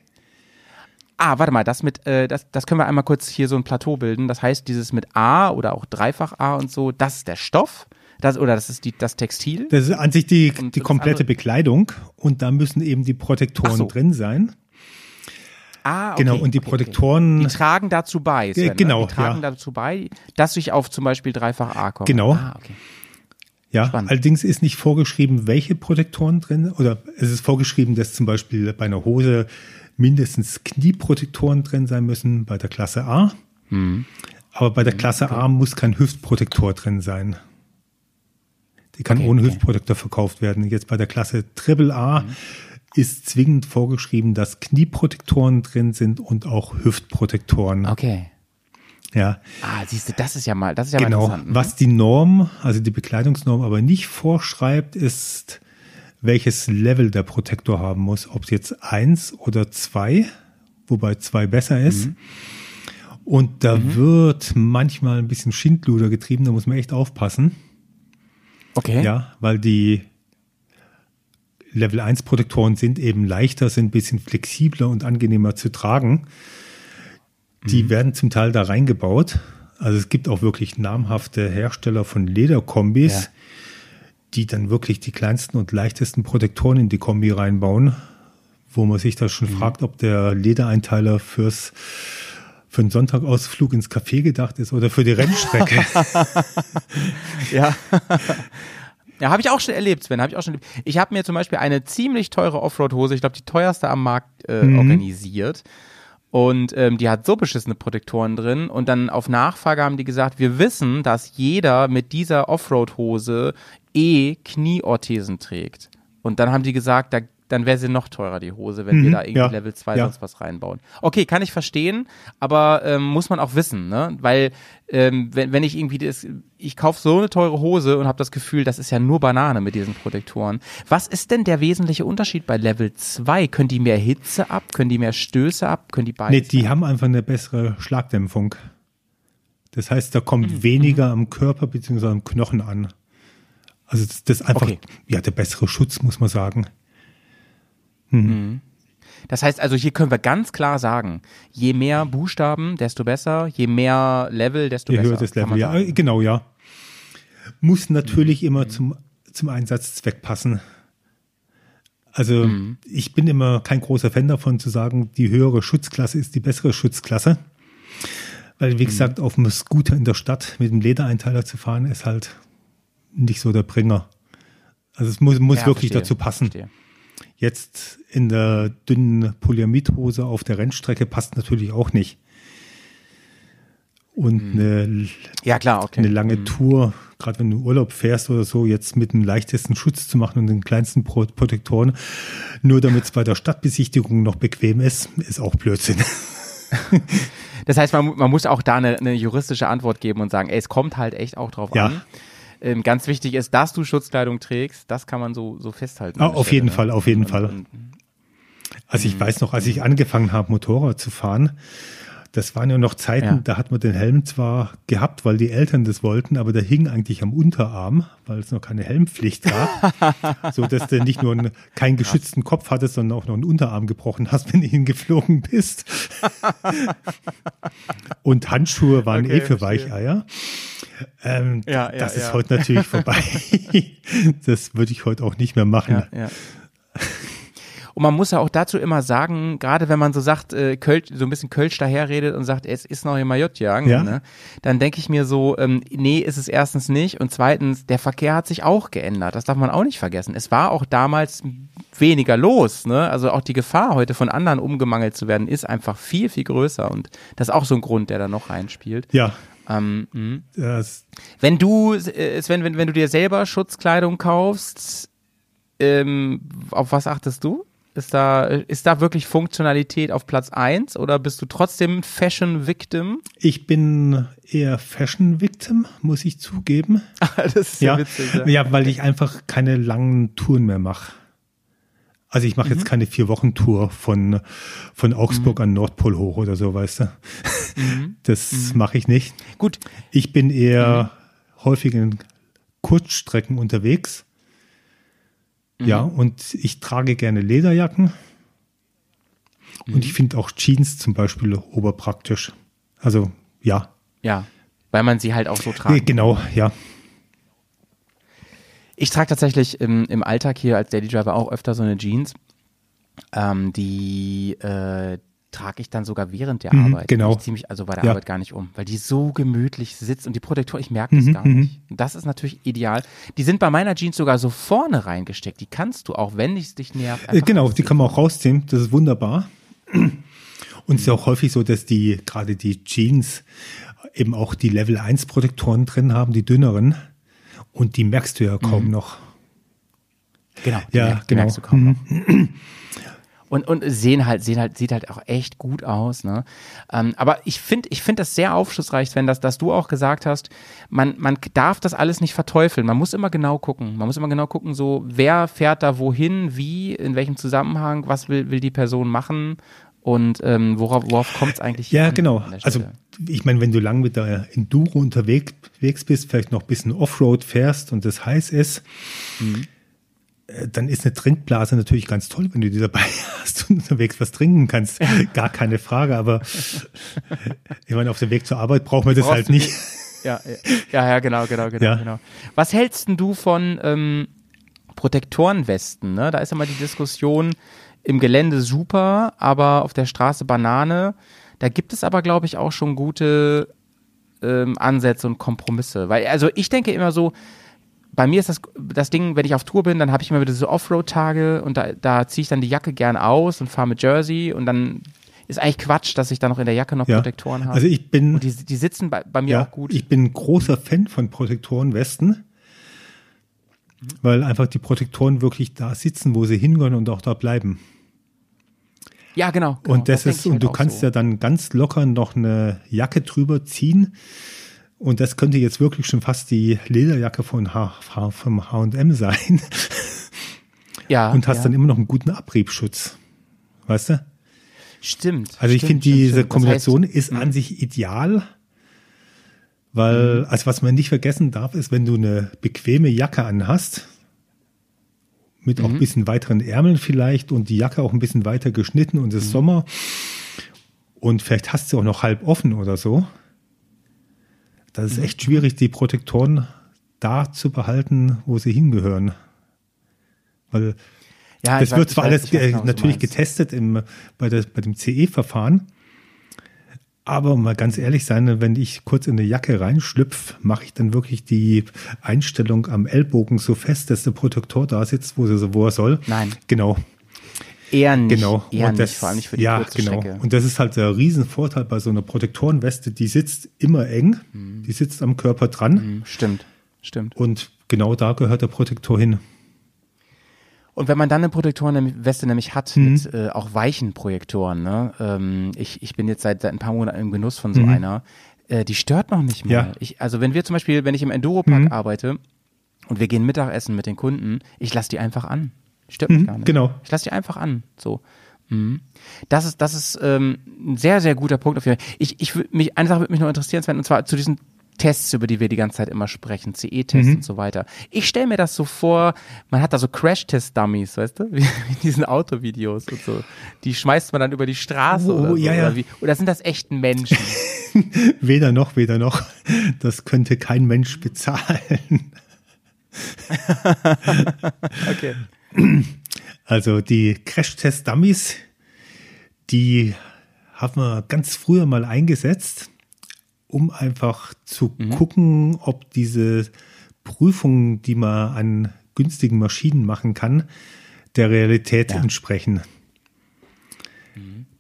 Ah, warte mal, das mit, äh, das, das können wir einmal kurz hier so ein Plateau bilden. Das heißt, dieses mit A oder auch Dreifach A und so, das ist der Stoff, das oder das ist die, das Textil. Das ist an sich die, Und die komplette Bekleidung und da müssen eben die Protektoren so. drin sein. ah, okay, Genau, und die okay, Protektoren- Okay. Die tragen dazu bei, Sven, Äh, genau, ne? Die tragen ja. dazu bei, dass ich auf zum Beispiel Dreifach A komme. Genau. Ah, okay. Ja, Spannend. allerdings ist nicht vorgeschrieben, welche Protektoren drin oder es ist vorgeschrieben, dass zum Beispiel bei einer Hose mindestens Knieprotektoren drin sein müssen bei der Klasse A. Mhm. Aber bei der Klasse A muss kein Hüftprotektor drin sein. Die kann Okay, ohne okay. Mhm. Hüftprotektor verkauft werden. Jetzt bei der Klasse Triple A ist zwingend vorgeschrieben, dass Knieprotektoren drin sind und auch Hüftprotektoren. Okay. Ja, Ah, siehst du, das ist ja mal, das ist ja mal Genau. interessant. ne? Was die Norm, also die Bekleidungsnorm aber nicht vorschreibt, ist, welches Level der Protektor haben muss. Ob es jetzt eins oder zwei, wobei zwei besser ist. Mhm. Und da wird manchmal ein bisschen Schindluder getrieben, da muss man echt aufpassen. Okay. Ja, weil die Level 1 Protektoren sind eben leichter, sind ein bisschen flexibler und angenehmer zu tragen. Die werden zum Teil da reingebaut. Also es gibt auch wirklich namhafte Hersteller von Lederkombis, Ja. Die dann wirklich die kleinsten und leichtesten Protektoren in die Kombi reinbauen. wo man sich da schon Mhm. fragt, ob der Ledereinteiler fürs für einen Sonntagausflug ins Café gedacht ist oder für die Rennstrecke. (laughs) Ja. Ja, habe ich auch schon erlebt, Sven. Habe ich auch schon. Erlebt. Ich habe mir zum Beispiel eine ziemlich teure Offroad-Hose, ich glaube die teuerste am Markt, äh, organisiert. Und ähm, die hat so beschissene Protektoren drin. Und dann auf Nachfrage haben die gesagt, wir wissen, dass jeder mit dieser Offroad-Hose eh Knieorthesen trägt. Und dann haben die gesagt, da, dann wäre sie noch teurer, die Hose, wenn wir da irgendwie ja, Level 2 ja. sonst was reinbauen. Okay, kann ich verstehen, aber ähm, muss man auch wissen, ne? Weil ähm, wenn, wenn ich irgendwie das, ich kaufe so eine teure Hose und habe das Gefühl, das ist ja nur Banane mit diesen Protektoren. Was ist denn der wesentliche Unterschied bei Level 2? Können die mehr Hitze ab? Können die mehr Stöße ab? Können die beides? nee, die haben einfach eine bessere Schlagdämpfung. Das heißt, da kommt Mhm. weniger am Körper bzw. am Knochen an. Also das, das ist einfach Okay. ja der bessere Schutz, muss man sagen. Das heißt also, hier können wir ganz klar sagen, je mehr Buchstaben, desto besser, je mehr Level, desto Je besser. höher das Level, ja, sagen. genau, ja. Muss Mhm. natürlich immer zum, zum Einsatzzweck passen. Also Mhm. ich bin immer kein großer Fan davon zu sagen, die höhere Schutzklasse ist die bessere Schutzklasse. Weil, Mhm. wie gesagt, auf dem Scooter in der Stadt mit dem Ledereinteiler zu fahren, ist halt nicht so der Bringer. Also es muss, muss Ja, wirklich verstehe, dazu passen. verstehe. Jetzt in der dünnen Polyamidhose auf der Rennstrecke passt natürlich auch nicht. Und eine, Ja, klar, okay. eine lange Tour, gerade wenn du Urlaub fährst oder so, jetzt mit dem leichtesten Schutz zu machen und den kleinsten Pro Protektoren, nur damit es bei der Stadtbesichtigung noch bequem ist, ist auch Blödsinn. (laughs) Das heißt, man, man muss auch da eine, eine juristische Antwort geben und sagen, ey, es kommt halt echt auch drauf Ja. an. Ähm, ganz wichtig ist, dass du Schutzkleidung trägst, das kann man so, so festhalten. Der auf jeden ne? Fall, auf jeden Und- Fall. und- Also ich weiß noch, als ich angefangen habe, Motorrad zu fahren, das waren ja noch Zeiten, Ja. da hat man den Helm zwar gehabt, weil die Eltern das wollten, aber der hing eigentlich am Unterarm, weil es noch keine Helmpflicht gab, (laughs) so dass du nicht nur einen, keinen geschützten Kopf hattest, sondern auch noch einen Unterarm gebrochen hast, (laughs) wenn du hingeflogen bist. (laughs) Und Handschuhe waren Okay, eh für verstehe. Weicheier. Ähm, Ja, ja, das ist heute natürlich vorbei. das würde ich heute auch nicht mehr machen. Ja. Und man muss ja auch dazu immer sagen, gerade wenn man so sagt, äh, Kölsch, so ein bisschen Kölsch daherredet und sagt, es ist noch immer J-Jagen, Ja. ne? dann denke ich mir so, ähm, nee, ist es erstens nicht und zweitens, der Verkehr hat sich auch geändert, das darf man auch nicht vergessen. Es war auch damals weniger los, ne? also auch die Gefahr heute von anderen umgemangelt zu werden, ist einfach viel, viel größer und das ist auch so ein Grund, der da noch reinspielt. Ja, Ähm, mh. das, Wenn du, äh, Sven, wenn, wenn du dir selber Schutzkleidung kaufst, ähm, auf was achtest du? Ist da, ist da wirklich Funktionalität auf Platz eins oder bist du trotzdem Fashion Victim? Ich bin eher Fashion Victim, muss ich zugeben. (laughs) das ist Ja, ja, weil ich einfach keine langen Touren mehr mache. Also ich mache Mhm. jetzt keine vier Wochen Tour von von Augsburg an Nordpol hoch oder so, weißt du. Mhm. (laughs) Das mache ich nicht. Gut, Ich bin eher Mhm. häufig in Kurzstrecken unterwegs. Ja, Mhm. und ich trage gerne Lederjacken. Mhm. Und ich finde auch Jeans zum Beispiel oberpraktisch. Also ja, ja, weil man sie halt auch so tragen. genau, ja. Ich trage tatsächlich im, im Alltag hier als Daily Driver auch öfter so eine Jeans. Ähm, die äh, trage ich dann sogar während der Mhm, Arbeit. genau. Ich ziehe mich also bei der Ja. Arbeit gar nicht um, weil die so gemütlich sitzt und die Protektor, ich merke das Mhm, gar nicht. Und Das ist natürlich ideal. Die sind bei meiner Jeans sogar so vorne reingesteckt. Die kannst du auch, wenn es dich nervt. Genau, die kann man auch rausziehen. Das ist wunderbar. Und es ist ja auch häufig so, dass die, gerade die Jeans eben auch die Level 1 Protektoren drin haben, die dünneren. Und die merkst du ja kaum noch. Genau, die, Ja, merk, die genau. merkst du kaum noch. Und, und sehen halt, sehen halt, sieht halt auch echt gut aus, ne? Ähm, aber ich finde, ich finde das sehr aufschlussreich, wenn das, dass du auch gesagt hast, man, man darf das alles nicht verteufeln. Man muss immer genau gucken. Man muss immer genau gucken, so, wer fährt da wohin, wie, in welchem Zusammenhang, was will, will die Person machen und ähm, worauf, worauf kommt es eigentlich Ja, genau. Also ich meine, wenn du lang mit der Enduro unterwegs unterwegs bist, vielleicht noch ein bisschen Offroad fährst und das heiß ist, Mhm. Äh, dann ist eine Trinkblase natürlich ganz toll, wenn du die dabei (laughs) hast und unterwegs was trinken kannst. Gar keine Frage, aber ich meine, auf dem Weg zur Arbeit braucht man das Brauchst halt nicht. Ja, ja, ja, genau, genau, genau, Ja. genau. Was hältst du von ähm, Protektorenwesten? Ne? Da ist immer die Diskussion, im Gelände super, aber auf der Straße Banane. Da gibt es aber, glaube ich, auch schon gute ähm, Ansätze und Kompromisse. Weil, also ich denke immer so, bei mir ist das, das Ding, wenn ich auf Tour bin, dann habe ich immer wieder so Offroad-Tage und da, da ziehe ich dann die Jacke gern aus und fahre mit Jersey und dann ist eigentlich Quatsch, dass ich da noch in der Jacke noch Ja. Protektoren habe. Also ich bin, und die, die sitzen bei, bei mir ja, auch gut. ich bin großer Fan von Protektorenwesten, weil einfach die Protektoren wirklich da sitzen, wo sie hingehören und auch da bleiben. ja, genau. genau und das, denk ist, und halt du kannst so. ja dann ganz locker noch eine Jacke drüber ziehen. Und das könnte jetzt wirklich schon fast die Lederjacke von H vom H&M sein. ja, und hast ja. dann immer noch einen guten Abriebschutz. Weißt du? Stimmt. Also ich finde, diese stimmt. Kombination heißt, mhm. ist an sich ideal, weil, also was man nicht vergessen darf, ist, wenn du eine bequeme Jacke anhast, mit Mhm. auch ein bisschen weiteren Ärmeln vielleicht und die Jacke auch ein bisschen weiter geschnitten und Mhm. es ist Sommer und vielleicht hast du auch noch halb offen oder so. Das ist Mhm. echt schwierig, die Protektoren da zu behalten, wo sie hingehören. Weil ja, das weiß- wird ich zwar weiß- alles weiß genau, natürlich getestet im, bei, der, bei dem CE-Verfahren. Aber mal ganz ehrlich sein, wenn ich kurz in eine Jacke reinschlüpf, mache ich dann wirklich die Einstellung am Ellbogen so fest, dass der Protektor da sitzt, wo, sie, wo er soll. Nein. Genau, Eher nicht. genau. Eher und das, nicht, vor allem nicht für die ja, kurze genau. Strecke. Und das ist halt der Riesenvorteil bei so einer Protektorenweste, die sitzt immer eng, die sitzt am Körper dran Mhm, Stimmt, stimmt. und genau da gehört der Protektor hin. Und wenn man dann eine Protektorenweste nämlich hat, Mhm. mit äh, auch weichen Projektoren, ne? ähm, ich, ich bin jetzt seit, seit ein paar Monaten im Genuss von so Mhm. einer, äh, die stört noch nicht mal. Ja. Ich, also wenn wir zum Beispiel, wenn ich im Enduropark Mhm. arbeite und wir gehen Mittagessen mit den Kunden, ich lasse die einfach an. Stört mich Mhm, gar nicht. genau. Ich lasse die einfach an. So. Mhm. Das ist, das ist ähm, ein sehr, sehr guter Punkt. Auf jeden Fall. Ich, ich mich, eine Sache würde mich noch interessieren, Sven, und zwar zu diesen Tests, über die wir die ganze Zeit immer sprechen, CE-Tests Mhm. und so weiter. Ich stelle mir das so vor, man hat da so Crash-Test-Dummies, weißt du, (laughs) wie in diesen Autovideos und so. Die schmeißt man dann über die Straße Oh, oder so. ja, ja. Oder, wie, oder sind das echten Menschen? (laughs) Weder noch, weder noch. Das könnte kein Mensch bezahlen. (laughs) Okay. Also die Crash-Test-Dummies, die haben wir ganz früher mal eingesetzt, um einfach zu gucken, ob diese Prüfungen, die man an günstigen Maschinen machen kann, der Realität entsprechen.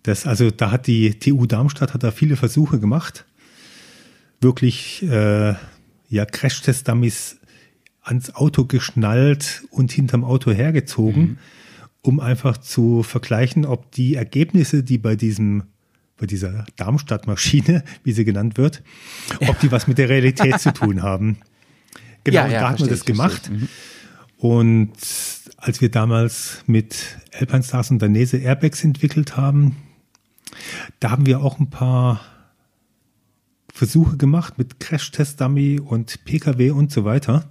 Das, also da hat die TU Darmstadt hat da viele Versuche gemacht, wirklich äh, ja Crash-Test-Dummies ans Auto geschnallt und hinterm Auto hergezogen, um einfach zu vergleichen, ob die Ergebnisse, die bei diesem bei dieser Darmstadt-Maschine, (laughs) wie sie genannt wird, ob die was mit der Realität zu tun (laughs) haben. Genau, Ja, ja, da hat man das gemacht. Und als wir damals mit Alpine Stars und Danese Airbags entwickelt haben, da haben wir auch ein paar Versuche gemacht mit Crash-Test-Dummy und PKW und so weiter.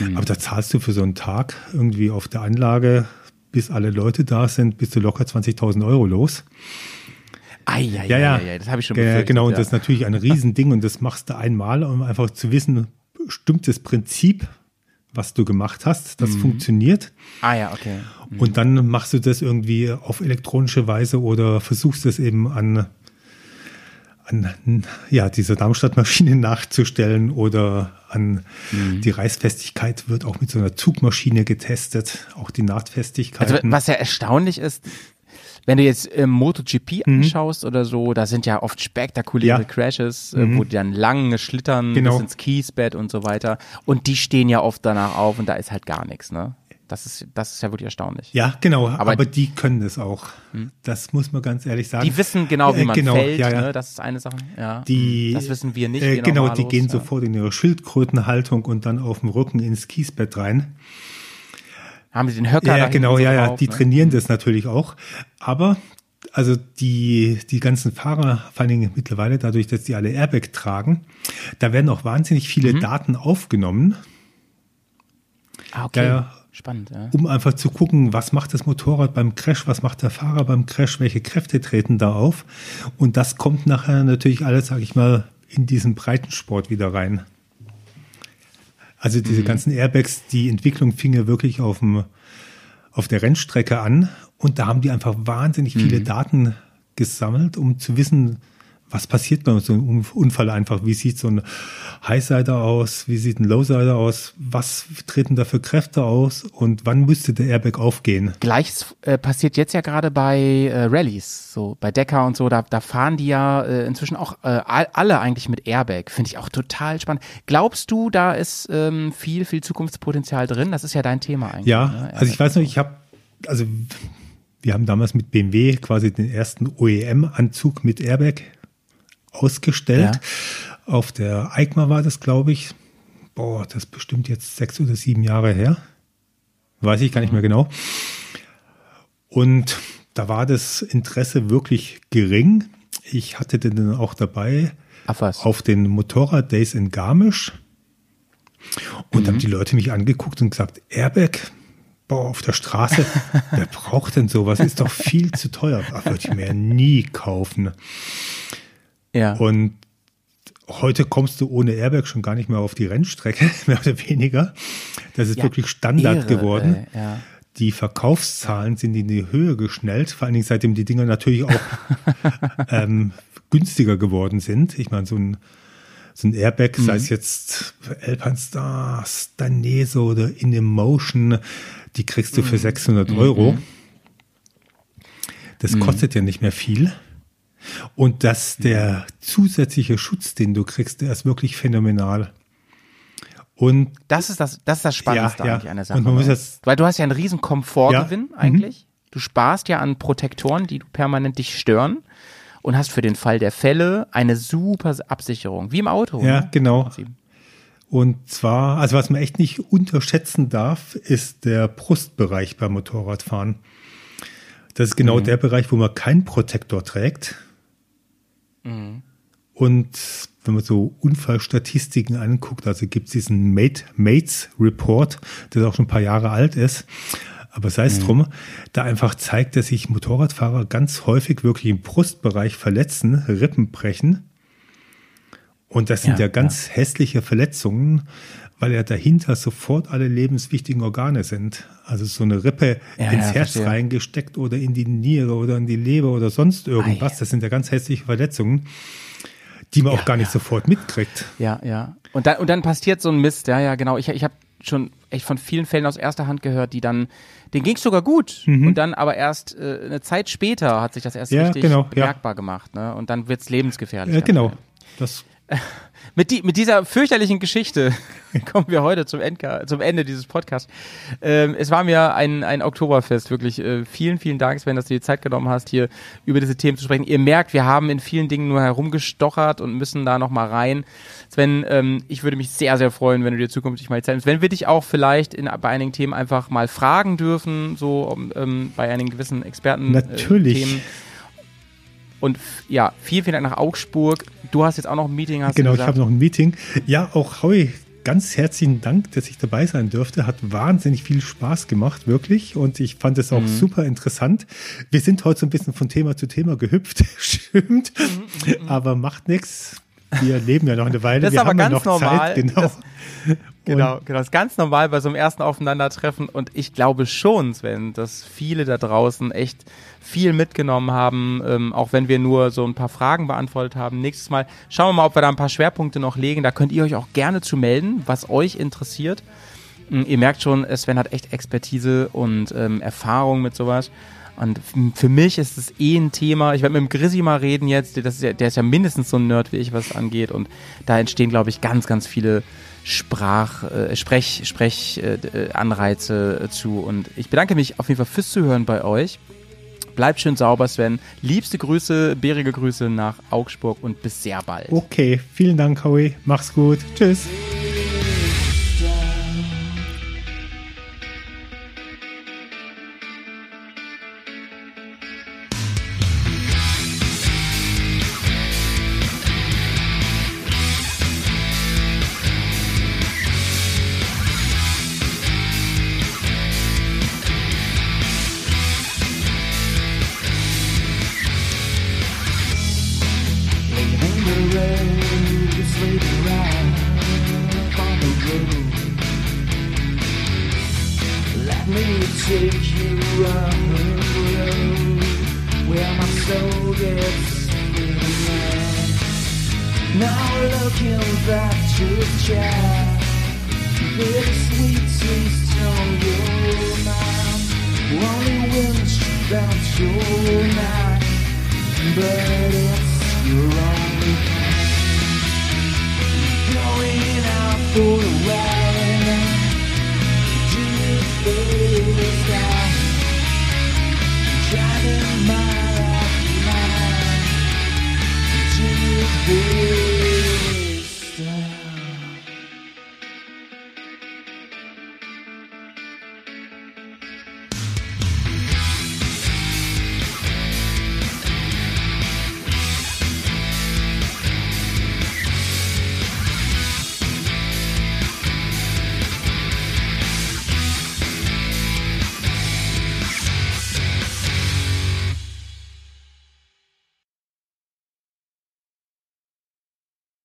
Mhm. Aber da zahlst du für so einen Tag irgendwie auf der Anlage, bis alle Leute da sind, bist du locker 20.000 Euro los. Ah, ja, Ja, ja, ja, das habe ich schon Ge- befürchtet. Genau, und das ist natürlich ein Riesending und das machst du einmal, um einfach zu wissen, stimmt das Prinzip, was du gemacht hast, Mhm. das funktioniert. Ah, ja, okay. Und dann machst du das irgendwie auf elektronische Weise oder versuchst es eben an, an ja, dieser Darmstadt-Maschine nachzustellen oder an Mhm. die Reißfestigkeit wird auch mit so einer Zugmaschine getestet, auch die Nahtfestigkeit. Also was ja erstaunlich ist, wenn du jetzt ähm, MotoGP anschaust oder so, da sind ja oft spektakuläre Mhm. Ja. Mhm. Crashes, äh, wo die dann lange schlittern Genau. bis ins Kiesbett und so weiter. Und die stehen ja oft danach auf und da ist halt gar nichts, ne? Das ist, das ist ja wirklich erstaunlich. ja, genau, Aber- aber, die können das auch. Das muss man ganz ehrlich sagen. Die wissen genau, wie Äh, man genau, fällt, ja, ja. ne? Das ist eine Sache. Ja. Die, das wissen wir nicht. Äh, genau, die gehen ja. sofort in ihre Schildkrötenhaltung und dann auf dem Rücken ins Kiesbett rein. Haben sie den Höcker Ja, da genau, ja, ja. drauf, Die ne? trainieren das natürlich auch. Aber also die, die ganzen Fahrer, vor allen Dingen mittlerweile dadurch, dass die alle Airbag tragen, da werden auch wahnsinnig viele Mhm. Daten aufgenommen, Ah, okay. Ja. Spannend, ja. um einfach zu gucken, was macht das Motorrad beim Crash, was macht der Fahrer beim Crash, welche Kräfte treten da auf. Und das kommt nachher natürlich alles, sag ich mal, in diesen Breitensport wieder rein. Also diese ganzen Airbags, die Entwicklung fing ja wirklich auf dem, auf der Rennstrecke an und da haben die einfach wahnsinnig viele Daten gesammelt, um zu wissen, was passiert bei so einem Unfall einfach? Wie sieht so ein Highsider aus? Wie sieht ein Lowsider aus? Was treten da für Kräfte aus? Und wann müsste der Airbag aufgehen? Gleiches äh, passiert jetzt ja gerade bei äh, Rallyes, so bei Decker und so, da, da fahren die ja äh, inzwischen auch äh, all- alle eigentlich mit Airbag. Finde ich auch total spannend. Glaubst du, da ist ähm, viel, viel Zukunftspotenzial drin? Das ist ja dein Thema eigentlich. Ja, ne? also ich weiß noch, ich habe, also wir haben damals mit BMW quasi den ersten OEM-Anzug mit Airbag ausgestellt. Auf der EICMA war das, glaube ich. Boah, das ist bestimmt jetzt sechs oder sieben Jahre her. Weiß ich gar nicht mehr genau. Und da war das Interesse wirklich gering. Ich hatte den dann auch dabei auf den Motorrad Days in Garmisch. Und haben die Leute mich angeguckt und gesagt, Airbag, boah, auf der Straße, (laughs) wer braucht denn sowas? Ist doch viel zu teuer. Das würde ich mir nie kaufen. Ja. Und heute kommst du ohne Airbag schon gar nicht mehr auf die Rennstrecke, (laughs) mehr oder weniger. Das ist Ja, wirklich Standard irre, geworden. ey, ja. Die Verkaufszahlen sind in die Höhe geschnellt, vor allen Dingen seitdem die Dinger natürlich auch (laughs) ähm, günstiger geworden sind. Ich meine, so ein, so ein Airbag, sei Mhm. es jetzt Alpine Stars, Daneso oder InEmotion, die kriegst du Mhm. für 600 Euro. Das kostet ja nicht mehr viel. Und dass der zusätzliche Schutz, den du kriegst, der ist wirklich phänomenal. Und Das ist das, das ist das Spannendste Ja, ja. eigentlich an der Sache. Und man muss ne? jetzt- Weil du hast ja einen riesen Komfortgewinn Ja, mhm. eigentlich. Du sparst ja an Protektoren, die du permanent dich stören und hast für den Fall der Fälle eine super Absicherung, wie im Auto. Ja, ne? genau. Und zwar, also was man echt nicht unterschätzen darf, ist der Brustbereich beim Motorradfahren. Das ist genau der Bereich, wo man keinen Protektor trägt. Und wenn man so Unfallstatistiken anguckt, also gibt es diesen Mate, Mates Report, der auch schon ein paar Jahre alt ist. Aber sei es drum, da einfach zeigt, dass sich Motorradfahrer ganz häufig wirklich im Brustbereich verletzen, Rippen brechen. Und das sind Ja, ja, ganz hässliche Verletzungen, weil ja dahinter sofort alle lebenswichtigen Organe sind. Also so eine Rippe Ja, ins ja, Herz verstehe. reingesteckt oder in die Niere oder in die Leber oder sonst irgendwas. Ei. Das sind ja ganz hässliche Verletzungen, die man auch gar nicht sofort mitkriegt. Ja, ja. Und dann, und dann passiert so ein Mist, ja, ja, genau. Ich, ich habe schon echt von vielen Fällen aus erster Hand gehört, die dann, denen ging's sogar gut. Und dann aber erst äh, eine Zeit später hat sich das erst Mhm. Ja, richtig genau, ja. bemerkbar gemacht. Ne? Und dann wird's lebensgefährlich. Ja, genau. schnell. Das (laughs) Mit, die, mit dieser fürchterlichen Geschichte (laughs) kommen wir heute zum, Endka zum Ende dieses Podcasts. Ähm, es war mir ein, ein Oktoberfest, wirklich. Äh, vielen, vielen Dank, Sven, dass du dir die Zeit genommen hast, hier über diese Themen zu sprechen. Ihr merkt, wir haben in vielen Dingen nur herumgestochert und müssen da nochmal rein. Sven, ähm, ich würde mich sehr, sehr freuen, wenn du dir zukünftig mal Zeit nimmst. Wenn wir dich auch vielleicht in, bei einigen Themen einfach mal fragen dürfen, so ähm, bei einigen gewissen Experten. Natürlich. Äh, Themen. Und ja, vielen, vielen Dank nach Augsburg. Du hast jetzt auch noch ein Meeting, hast genau, ich habe noch ein Meeting. Ja, auch Howie, ganz herzlichen Dank, dass ich dabei sein durfte. Hat wahnsinnig viel Spaß gemacht, wirklich. Und ich fand es auch Mhm. super interessant. Wir sind heute so ein bisschen von Thema zu Thema gehüpft, (laughs) stimmt. Aber macht nichts. Wir leben ja noch eine Weile. Das ist Wir aber haben ja ganz noch normal. Zeit, genau. Das- Genau, genau. Das ist ganz normal bei so einem ersten Aufeinandertreffen. Und ich glaube schon, Sven, dass viele da draußen echt viel mitgenommen haben, ähm, auch wenn wir nur so ein paar Fragen beantwortet haben. Nächstes Mal schauen wir mal, ob wir da ein paar Schwerpunkte noch legen. Da könnt ihr euch auch gerne zu melden, was euch interessiert. Mm, Ihr merkt schon, äh, Sven hat echt Expertise und ähm, Erfahrung mit sowas. Und für mich ist es eh ein Thema. Ich werde mit dem Grissi mal reden jetzt. Das ist ja, der ist ja mindestens so ein Nerd wie ich, was das angeht. Und da entstehen, glaube ich, ganz, ganz viele Sprach, äh, Sprech, Sprech, äh, äh, zu. Und ich bedanke mich auf jeden Fall fürs Zuhören bei euch. Bleibt schön sauber, Sven. Liebste Grüße, bärige Grüße nach Augsburg und bis sehr bald. Okay, vielen Dank, Howie. Mach's gut. Tschüss.